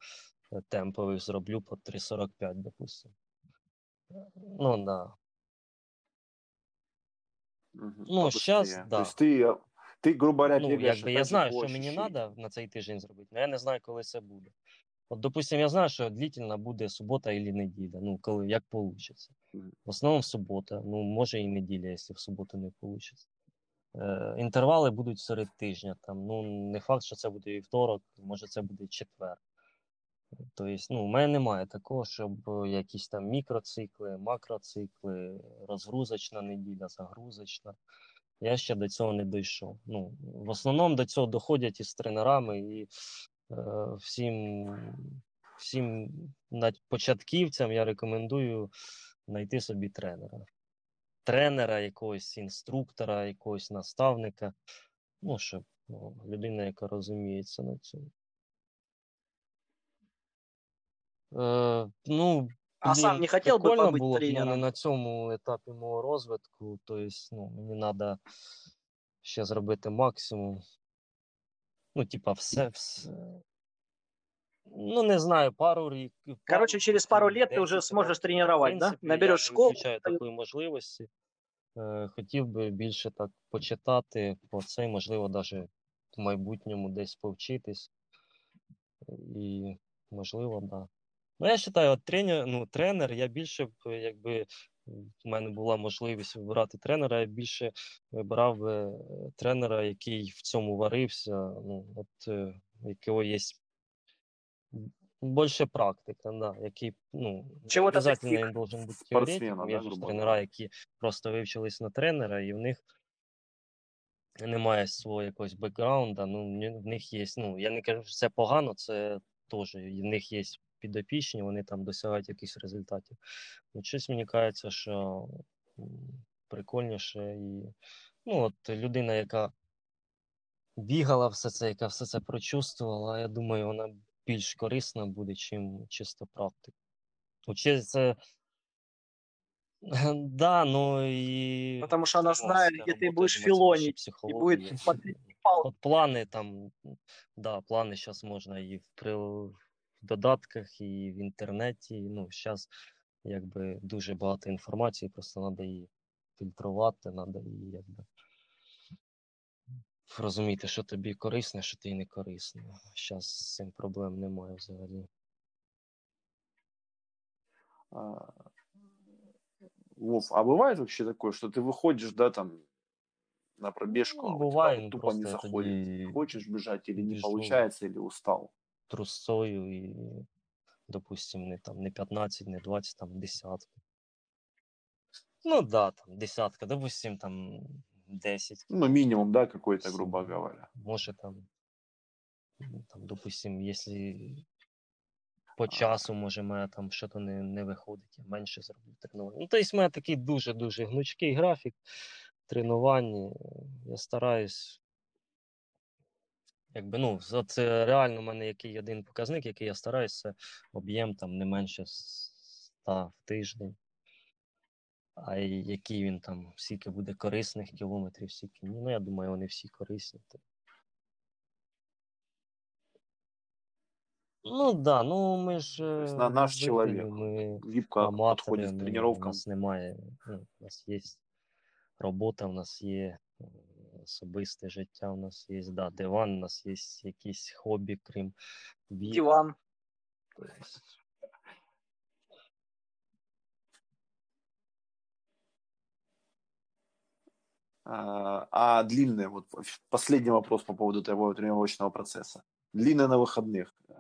е, темпових зроблю по 3,45, допустим. Ну, да. Мгм, Ну, щас, побыстрее. да. То есть ты, ты, грубо говоря, Ну, бегаешь якби я опять же, знаю, по що мені ощущениям. треба на цей тиждень зробити, але я не знаю, коли це буде. От, допустим, я знаю, що длительна буде субота або неділя, ну, коли як вийде. В основному субота, ну, може і неділя, якщо в суботу не вийде. Е, інтервали будуть серед тижня. Там, ну, не факт, що це буде вівторок, може це буде четвер. Тобто, ну, у мене немає такого, щоб якісь там мікроцикли, макроцикли, розгрузочна неділя, загрузочна. Я ще до цього не дійшов. Ну, в основному до цього доходять із тренерами і всім, всім початківцям я рекомендую знайти собі тренера. Тренера, якогось інструктора, якогось наставника. Ну, щоб ну, людина, яка розуміється на цьому. Е, ну, А сам не бы прикольно побыть було ну, не тренером? на цьому етапі мого розвитку. Тобто, ну, мені треба ще зробити максимум. Ну, типа, все, все. Ну, не знаю, пару рік. Короче, через пару лет ты уже 10 сможешь років. В тренировать, да? я не школу. виключаю такої можливості. Е, хотів би більше так почитати по цей, можливо, навіть в майбутньому десь повчитись. І, можливо, так. Да. Ну, я вважаю, от тренер, ну, тренер, я більше б, якби в мене була можливість вибирати тренера, я більше вибирав е, тренера, який в цьому варився, ну, от, е, якого є більше практика, да, який, ну, не обов'язково він должен бути теоретиком, є ж грубо тренера, які просто вивчились на тренера, і в них немає свого якогось бекграунда, ну, в них є, ну, я не кажу, що це погано, це теж, в них є підопічні, вони там досягають якихось результатів. Ну, щось мені кажеться, що прикольніше і, ну, от людина, яка бігала все це, яка все це прочувствувала, я думаю, вона більш корисна буде, чим чисто практика. Учиться, [LAUGHS] да, ну і Потому что она ну, знает, где ты робота, будешь я думаю, це більше филонить, и будет под От плани там, да, плани зараз можна і в додатках, і в інтернеті. Ну, зараз якби дуже багато інформації, просто треба її фільтрувати, треба її якби розуміти, що тобі корисне, що тобі не корисне. Зараз з цим проблем немає взагалі. А, Вов, а бывает вообще такое, что ты выходишь, да, там, на пробежку, Ну, а у тебя бывает, вот ну, тупо не просто я заходит? тоді Хочешь бежать или не біжу. получается, или устал? Трусою і, допустим, не там не 15, не 20, там десятка. Ну да, там десятка, допустим, там 10. Ну, минимум, да, какой-то, грубо говоря. Може там там, допустим, якщо по часу, може, мене там щось не, не виходить, я менше зроблю тренувань. Ну, тобто, в мене такий дуже-дуже гнучкий графік тренувань. Я стараюсь. Якби, ну, це реально в мене який один показник, який я стараюсь, це об'єм там не менше 100 в тиждень. А який він там, скільки буде корисних кілометрів, скільки ні. Ну, я думаю, вони всі корисні. Ну так, да, ну ми ж е, на- наш чоловік. Ми Гибко аматори, подходит к у нас немає, ну, у нас є робота, у нас є особисте життя, у нас є да, диван, у нас є якісь хобі, крім біг. Диван. А, а длинные, вот последний вопрос по поводу твоего тренировочного процесса. Длинные на выходных. Э,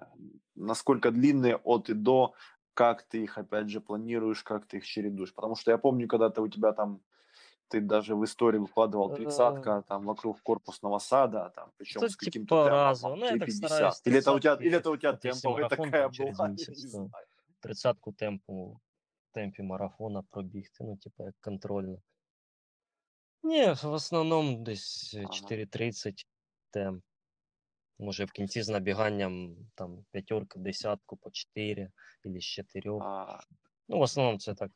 Насколько длинные от и до, как ты их опять же планируешь, как ты их чередуешь? Потому что я помню, когда-то у тебя там, ты даже в истории выкладывал Э, тридцатка там вокруг корпусного сада, там, причем Тут с каким-то типа темпом, разово. там, Ну, я так 3,50. стараюсь Или это у тебя, тридцатку, или это у тебя вот если темповая марафон, такая там через была, я месяц, [LAUGHS] не то знаю. тридцатку темпу в темпі марафона пробігти, ну, типу, як контрольно. Ні, в основному десь е, Ага. 4.30 темп. Може, в кінці з набіганням там п'ятерку, десятку по 4 або з 4. Ну, в основному це так.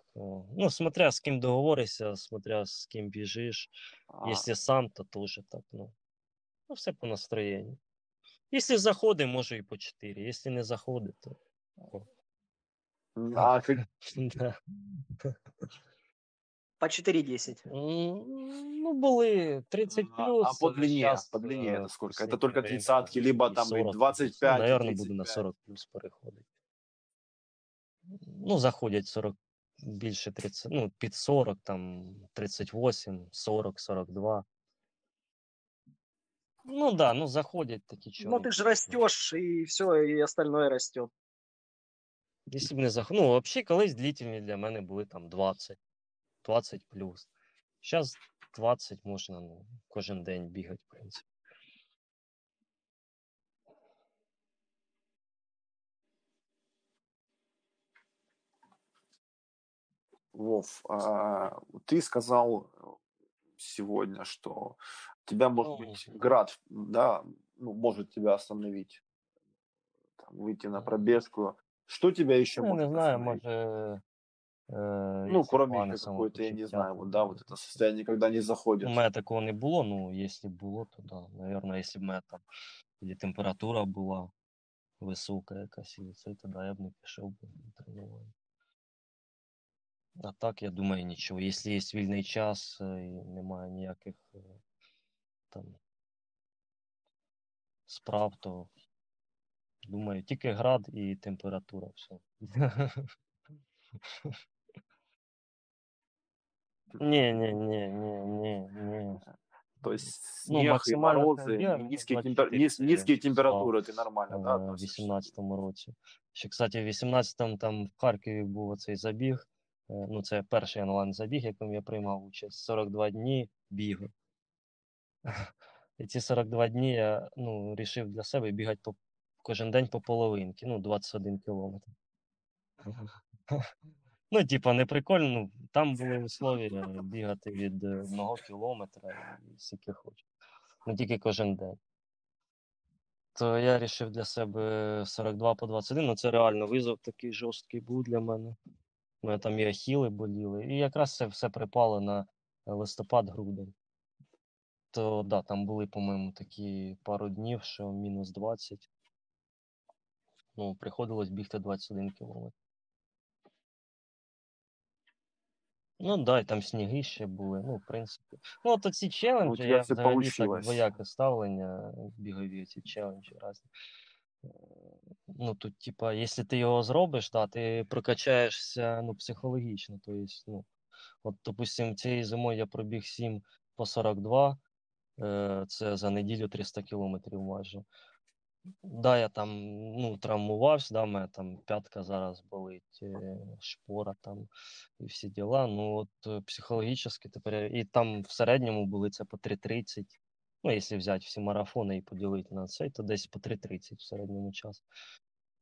Ну, смотря з ким договоришся, смотря з ким біжиш. а, Якщо сам, то теж так, ну. Ну, все по настроєнню. Якщо заходить, можу і по 4. Якщо не заходить, то. а как- [LAUGHS] да. По 4.10. М, Ну, були 30 А- плюс. А по але длине, щас, по длине е, это сколько? Это только время тридцатки, либо і там и 40 плюс. 25, Ну, и наверное, буду на 35. 40 плюс переходити. Ну, заходять 40, більше 30, ну, під 40, там 38, 40, 42. Ну да, ну заходять такі Ну, чоловіки. ты же растешь, и все, и остальное растет. Якщо б не зах... Ну, взагалі, колись длительні для мене були там 20, 20 плюс. Зараз 20 можна ну, кожен день бігати, в принципі. Вов, а, ты сказал сегодня, что тебя, может Ну, быть, град, да, ну, может тебя остановить, там, выйти на Мгм. пробежку. Что тебя еще Ну, я может не знаю, остановить? може. Е, Ну, якщо кроме погане еще какой-то, я не самопочуття, знаю, то вот, да, вот это состояние, когда не У заходит. мене такого не було, ну, якщо було, то да. Наверно, якщо б мене там тоді температура була висока якась, і це тоді я б не пішов би на тренування. А так, я думаю, нічого. Якщо є вільний час е, і немає ніяких е, там справ, то думаю, тільки град і температура, все. Ні, ні, ні, ні, ні, ні. То есть Ну, снег и максимально морозы, КБ, и ну, низкие, 24 темпер- низ- низкие числа. температуры, ты нормально, е, да, в относишься? 18-му році. Ще, кстати, в 18-му там в Харкові був оцей забіг. е, Ну, це перший онлайн забіг, яким я приймав участь. 42 дні бігу. І ці 42 дні я ну, рішив для себе бігати по, кожен день по половинки, ну, 21 кілометр. Ну, типа, не прикольно. Ну, там були условия бігати від е, одного кілометра і скільки хочеш. Ну, тільки кожен день. То я вирішив для себе 42 по 21, ну це реально визов такий жорсткий був для мене. Там і ахіли боліли. І якраз це все припало на листопад-грудень. То да, там були, по-моєму, такі пару днів, що мінус 20. Ну, приходилось бігти 21 кілометр. Ну, да, і там сніги ще були, ну, в принципі. Ну, от ці челенджі, я взагалі так двояке ставлення, бігові ці челенджі разні. Ну, тут, типа, якщо ти його зробиш, да, ти прокачаєшся ну, психологічно. То есть, ну, от, допустим, цієї зимою я пробіг 7 по 42, е, це за неділю 300 кілометрів майже. Да, я там ну, травмувався, да, мене там п'ятка зараз болить, е, шпора там і всі діла. Ну, от е, психологічно тепер. І там в середньому були це по 3.30, Ну, якщо взяти всі марафони і поділити на цей, то десь по 3.30 в середньому часу.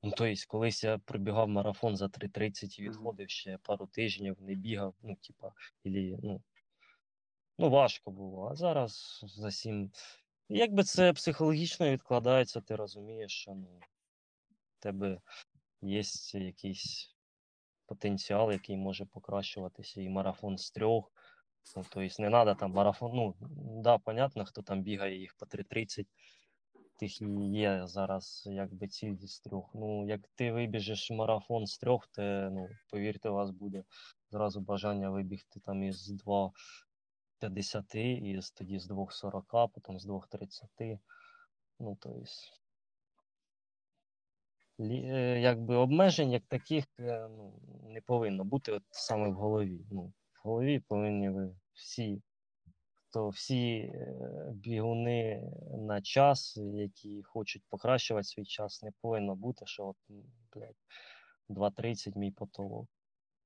Ну, тобто, колись я пробігав марафон за 3.30 і відходив ще пару тижнів, не бігав, ну, типа, ілі, ну, ну, важко було. А зараз за 7. Якби це психологічно відкладається, ти розумієш, що ну, в тебе є якийсь потенціал, який може покращуватися, і марафон з трьох. Ну, тобто не треба там марафон. Ну, да, понятно, хто там бігає їх по 3.30, тих і є зараз якби ціль з трьох. Ну, як ти вибіжиш марафон з трьох, то, ну, повірте, у вас буде зразу бажання вибігти там із 2.50, і тоді з 2.40, потім з 2.30. Ну, тобто, лі- е, якби обмежень як таких е, ну, не повинно бути от саме в голові. Ну, голові повинні ви всі, хто всі е, бігуни на час, які хочуть покращувати свій час, не повинно бути, що от, блядь, 2.30 мій потолок.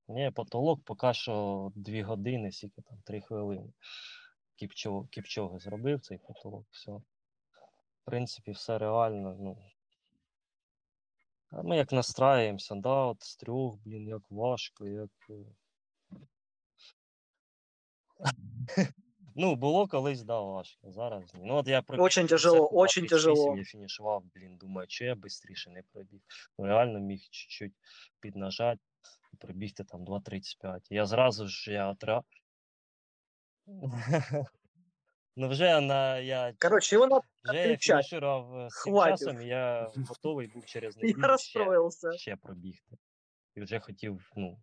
Ні, потолок поки що 2 години, скільки там 3 хвилини. Кіпчо, Кіпчоги зробив цей потолок, все. В принципі, все реально. Ну, а ми як настраюємося, да, от з трьох, блін, як важко, як. [LAUGHS] Ну, було колись, да, важко. Зараз ні. Ну, от я пробіг Очень тяжело, очень 38, тяжело. Я фінішував, блін, думаю, чи я швидше не пробіг. Ну, реально міг чуть-чуть піднажати і пробігти там 2.35. Я зразу ж я отра... [LAUGHS] Ну, вже на я Короче, его надо вже я отключать. фінішував е, з цим Хватить. часом, і я [LAUGHS] готовий був через Я неділю ще, расстроился. ще пробігти. І вже хотів, ну,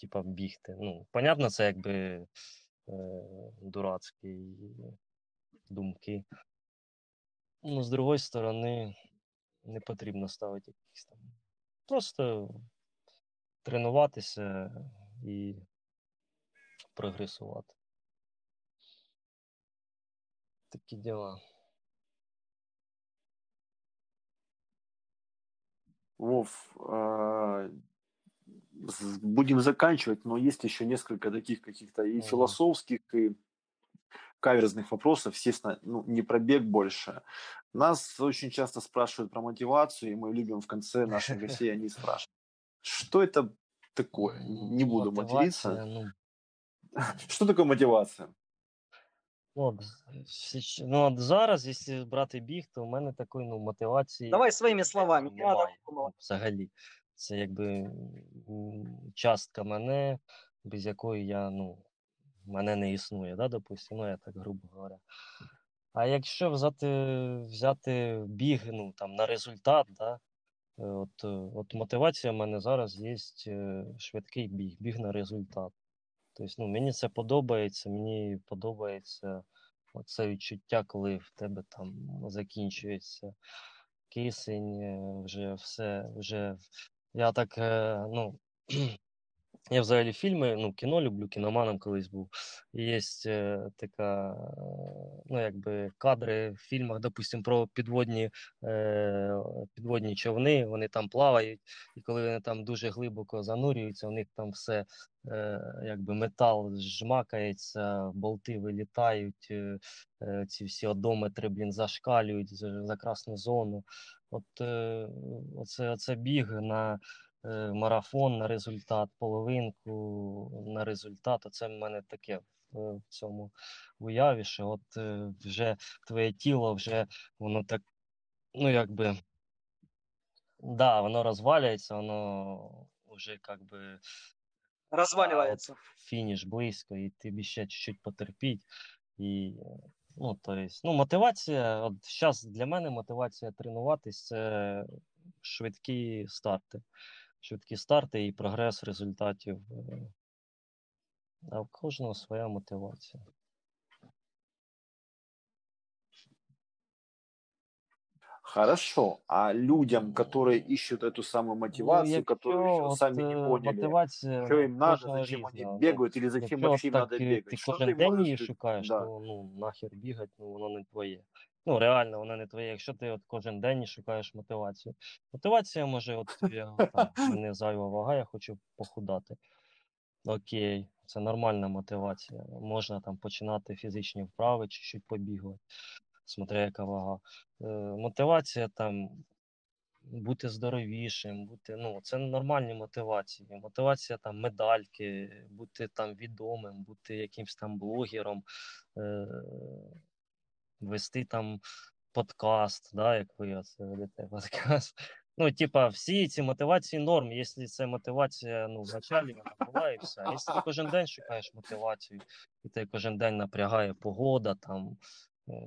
типа, бігти. Ну, понятно, це якби е, дурацькі думки. Ну, з другої сторони, не потрібно ставити якісь там. Просто тренуватися і прогресувати. Такі діла. Вов, будем заканчивать, но есть еще несколько таких каких-то и Мгм. философских, и каверзных вопросов, естественно, ну, не про бег больше. Нас очень часто спрашивают про мотивацию, и мы любим в конце наших [LAUGHS] гостей, они спрашивают, что это такое? Не буду материться. Мотивація, ну, [LAUGHS] Что такое мотивация? Ну, от, з- щ- ну, от зараз, якщо брати біг, то в мене такої ну, мотивації Давай своими словами. ну, Не надо немає думать. ну, взагалі. Це якби частка мене, без якої я, ну, мене не існує, да, допустимо, ну, я так грубо говоря. А якщо взяти, взяти біг ну, там, на результат, да, е, от, е, от мотивація в мене зараз є е, швидкий біг, біг на результат. Тобто, ну, мені це подобається, мені подобається це відчуття, коли в тебе там закінчується кисень, вже все, вже. Я так, е, ну, [CLEARS THROAT] я взагалі фільми, ну, кіно люблю, кіноманом колись був. Є е, така, е, ну, якби кадри в фільмах, допустим, про підводні, е, підводні човни, вони там плавають, і коли вони там дуже глибоко занурюються, у них там все, якби метал жмакається, болти вилітають, е, е, ці всі одометри, блін, зашкалюють за, красну зону. От е, оце, оце біг на е, марафон на результат, половинку на результат. Оце в мене таке в, в цьому уяві, що от е, вже твоє тіло, вже воно так, ну якби, да, воно розвалюється, воно вже як би Разваливается. фініш близько, і тобі ще чуть-чуть потерпіть. І, ну, то есть, ну, мотивація, от зараз для мене мотивація тренуватись це швидкі старти. Швидкі старти і прогрес результатів. е, А в кожного своя мотивація. Хорошо. А людям, которые ищут эту самую мотивацию, ну, которые еще от, сами не е, поняли, мотивація что им надо, кожного зачем різна. они Ну, бегают или зачем Якщо вообще им так надо е, бегать. ти Что кожен ты день можешь її сказать? шукаєш, Да. то ну, нахер бігати, ну воно не твоє. Ну, реально, воно не твоє. Якщо ти от кожен день шукаєш мотивацію. Мотивація може, от я там, в мене зайва [LAUGHS] вага, я хочу похудати. Окей, Це нормальна мотивація. Можна там починати фізичні вправи, чуть-чуть побігати, смотря яка вага. Е, мотивація там бути здоровішим, бути, ну, це нормальні мотивації. Мотивація там медальки, бути там відомим, бути якимсь там блогером, е, вести там подкаст, да, як ви оце ведете [LAUGHS] подкаст. Ну, типа, всі ці мотивації норм, якщо це мотивація, ну, в началі вона була і все. Якщо ти кожен день шукаєш мотивацію, і ти кожен день напрягає погода, там,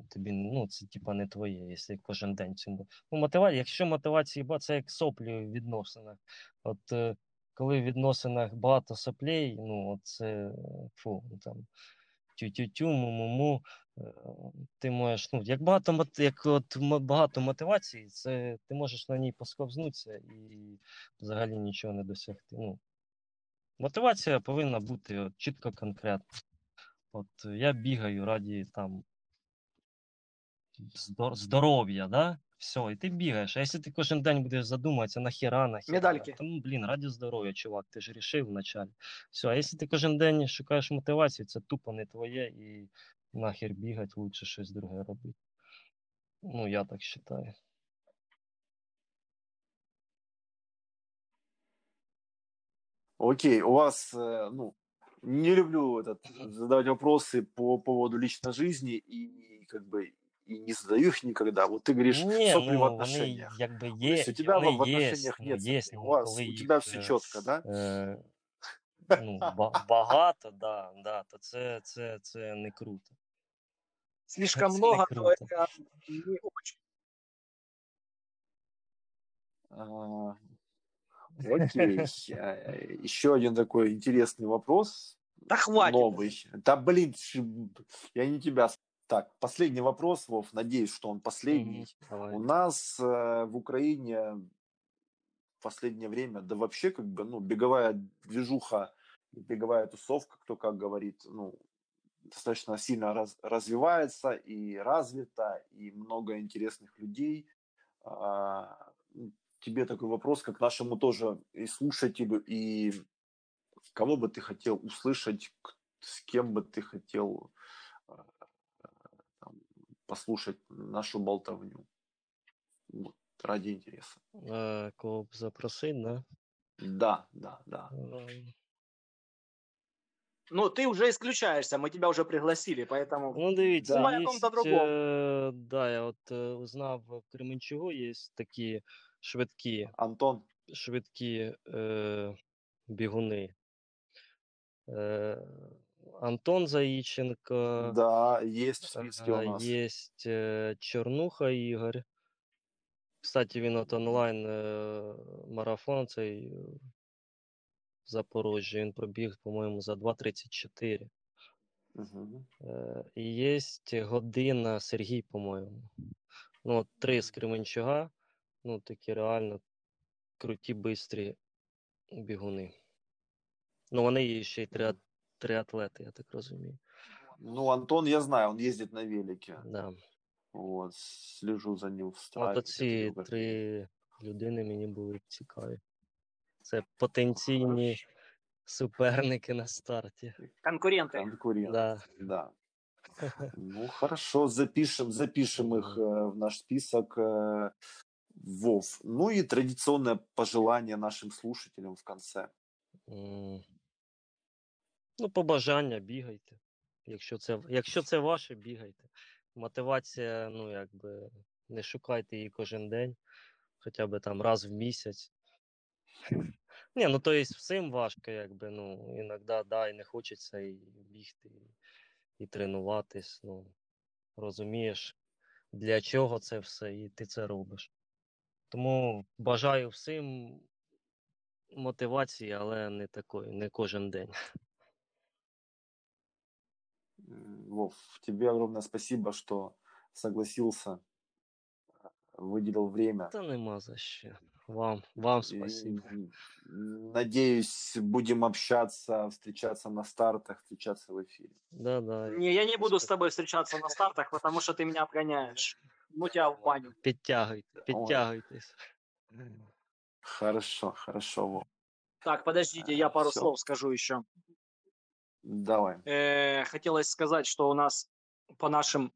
тобі, ну, це типа не твоє, якщо кожен день цим. Ну, мотивація, якщо мотивації, ба, це як соплі в відносинах. От е, коли в відносинах багато соплей, ну, це, фу, ну, там, тю-тю-тю, му-му-му, е, ти можеш, ну, як багато, як от багато мотивацій, це ти можеш на ній посковзнутися і взагалі нічого не досягти. Ну, мотивація повинна бути от, чітко конкретна. От е, я бігаю раді там здоров'я, да? Все, і ти бігаєш. А якщо ти кожен день будеш задумуватися, нахіра, нахіра, Медальки. то, ну, блін, раді здоров'я, чувак, ти ж рішив вначалі. Все, а якщо ти кожен день шукаєш мотивацію, це тупо не твоє і нахер бігати, лучше щось друге робити. Ну, я так вважаю. Окей, у вас, э, ну, не люблю этот, задавать вопросы по поводу личной жизни и как бы и не задаю их никогда. Вот ты говоришь, Ні, сопли ну, в вони отношениях. якби То є, есть у тебя вони в є, отношениях ну, нет є, сопли. У ну, вас, коли у їх, тебя все е, четко, да? е, [LAUGHS] ну, ба- багато, да, да, то це, це, це не круто. Слишком Це не много, то круто. это не очень. А, Окей. Э, Еще один такой интересный вопрос. Да хватит. Новый. Да блин, ш- я не тебя. так, последний вопрос, Вов. Надеюсь, что он последний. Давай. У нас э, в Украине в последнее время, да вообще как бы, ну, беговая движуха, беговая тусовка, кто как говорит, ну, достаточно сильно раз- развивается и развита, и много интересных людей. А, тебе такой вопрос, как нашему тоже и слушателю, и кого бы ты хотел услышать, с кем бы ты хотел послушать нашу болтовню. Вот, ради интереса. Е, Кого б запросить, да? Да, да, да. Е, Ну, ты уже исключаешься, мы тебя уже пригласили, поэтому... Ну, дивіться, Давай о є, ком-то другому. е, да, я от е, узнав в Кременчугу є такі швидкі, Антон, швидкі е, бігуни. Е, Антон Заїченко, да, есть в списке у нас. є е, Чорнуха Ігор. Кстати, він от онлайн е, марафон цей е, в Запорожжі. Він пробіг, по-моєму, за 2.34. Мгм. Е, І є година Сергій, по-моєму. Ну, от три з Кременчуга, ну, такі реально круті, бистрі бігуни. Ну, вони є ще й три, три атлети, я так розумію. Ну, Антон, я знаю, он ездит на велике. Да. Вот, слежу за ним в От страйке. оці три людини мені були цікаві. Це потенційні суперники на старті. Конкуренты. Конкурент. Да. Да. [LAUGHS] Ну, хорошо, запишем, запишем их э, в наш список. э, Вов. Ну и традиционное пожелание нашим слушателям в конце. Ну, побажання, бігайте. Якщо це, якщо це ваше, бігайте. Мотивація, ну, якби, не шукайте її кожен день, хоча б там раз в місяць. Ні, ну то є всім важко, якби, ну, іноді, да, і не хочеться і бігти, і, і тренуватись. Ну, розумієш, для чого це все, і ти це робиш. Тому бажаю всім мотивації, але не такої, не кожен день. Вов, тебе огромное спасибо, что согласился, э, выделил время. Та нема за що. Вам, вам спасибо. Надеюсь, будем общаться, встречаться на стартах, встречаться в эфире. Да, да. Не, я не буду с тобой встречаться на стартах, потому что ты меня обгоняешь. Ну тебя в баню. Підтягуйте, підтягуйтесь. Хорошо, хорошо, Вов. Так, подождите, я пару Всё. слов скажу еще. Давай. Э, хотелось сказать, что у нас по нашим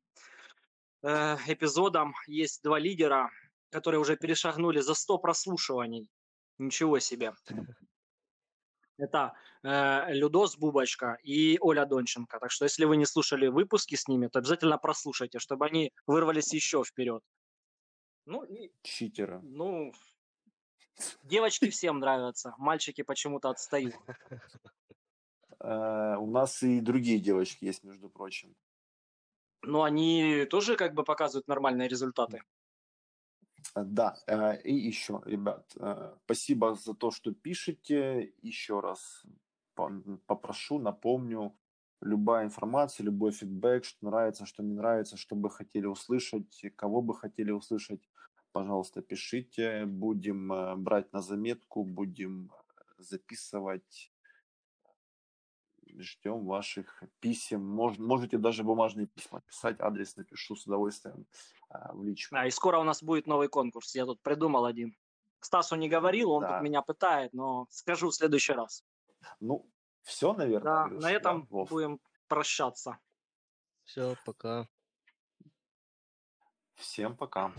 э, эпизодам есть два лидера, которые уже перешагнули за 100 прослушиваний. Ничего себе. Это э, Людос Бубочка и Оля Донченко. Так что если вы не слушали выпуски с ними, то обязательно прослушайте, чтобы они вырвались еще вперед. Ну, и, Читеры. ну, девочки всем нравятся, мальчики почему-то отстают. [LAUGHS] Э, у нас и другие девочки есть, между прочим. Но они тоже как бы показывают нормальные результаты. Э, Да, э, и еще, ребят, спасибо за то, что пишете. Еще раз попрошу, напомню, любая информация, любой фидбэк, что нравится, что не нравится, что бы хотели услышать, кого бы хотели услышать, пожалуйста, пишите. Будем брать на заметку, будем записывать. Ждем ваших писем. Мож- можете даже бумажные письма писать. Адрес напишу с удовольствием э, в личку. А, и скоро у нас будет новый конкурс. Я тут придумал один. Стасу не говорил, он Да. тут меня пытает, но скажу в следующий раз. Ну, все, наверное. Да, Андрюш, на да, этом Вов? будем прощаться. Все, пока. Всем пока.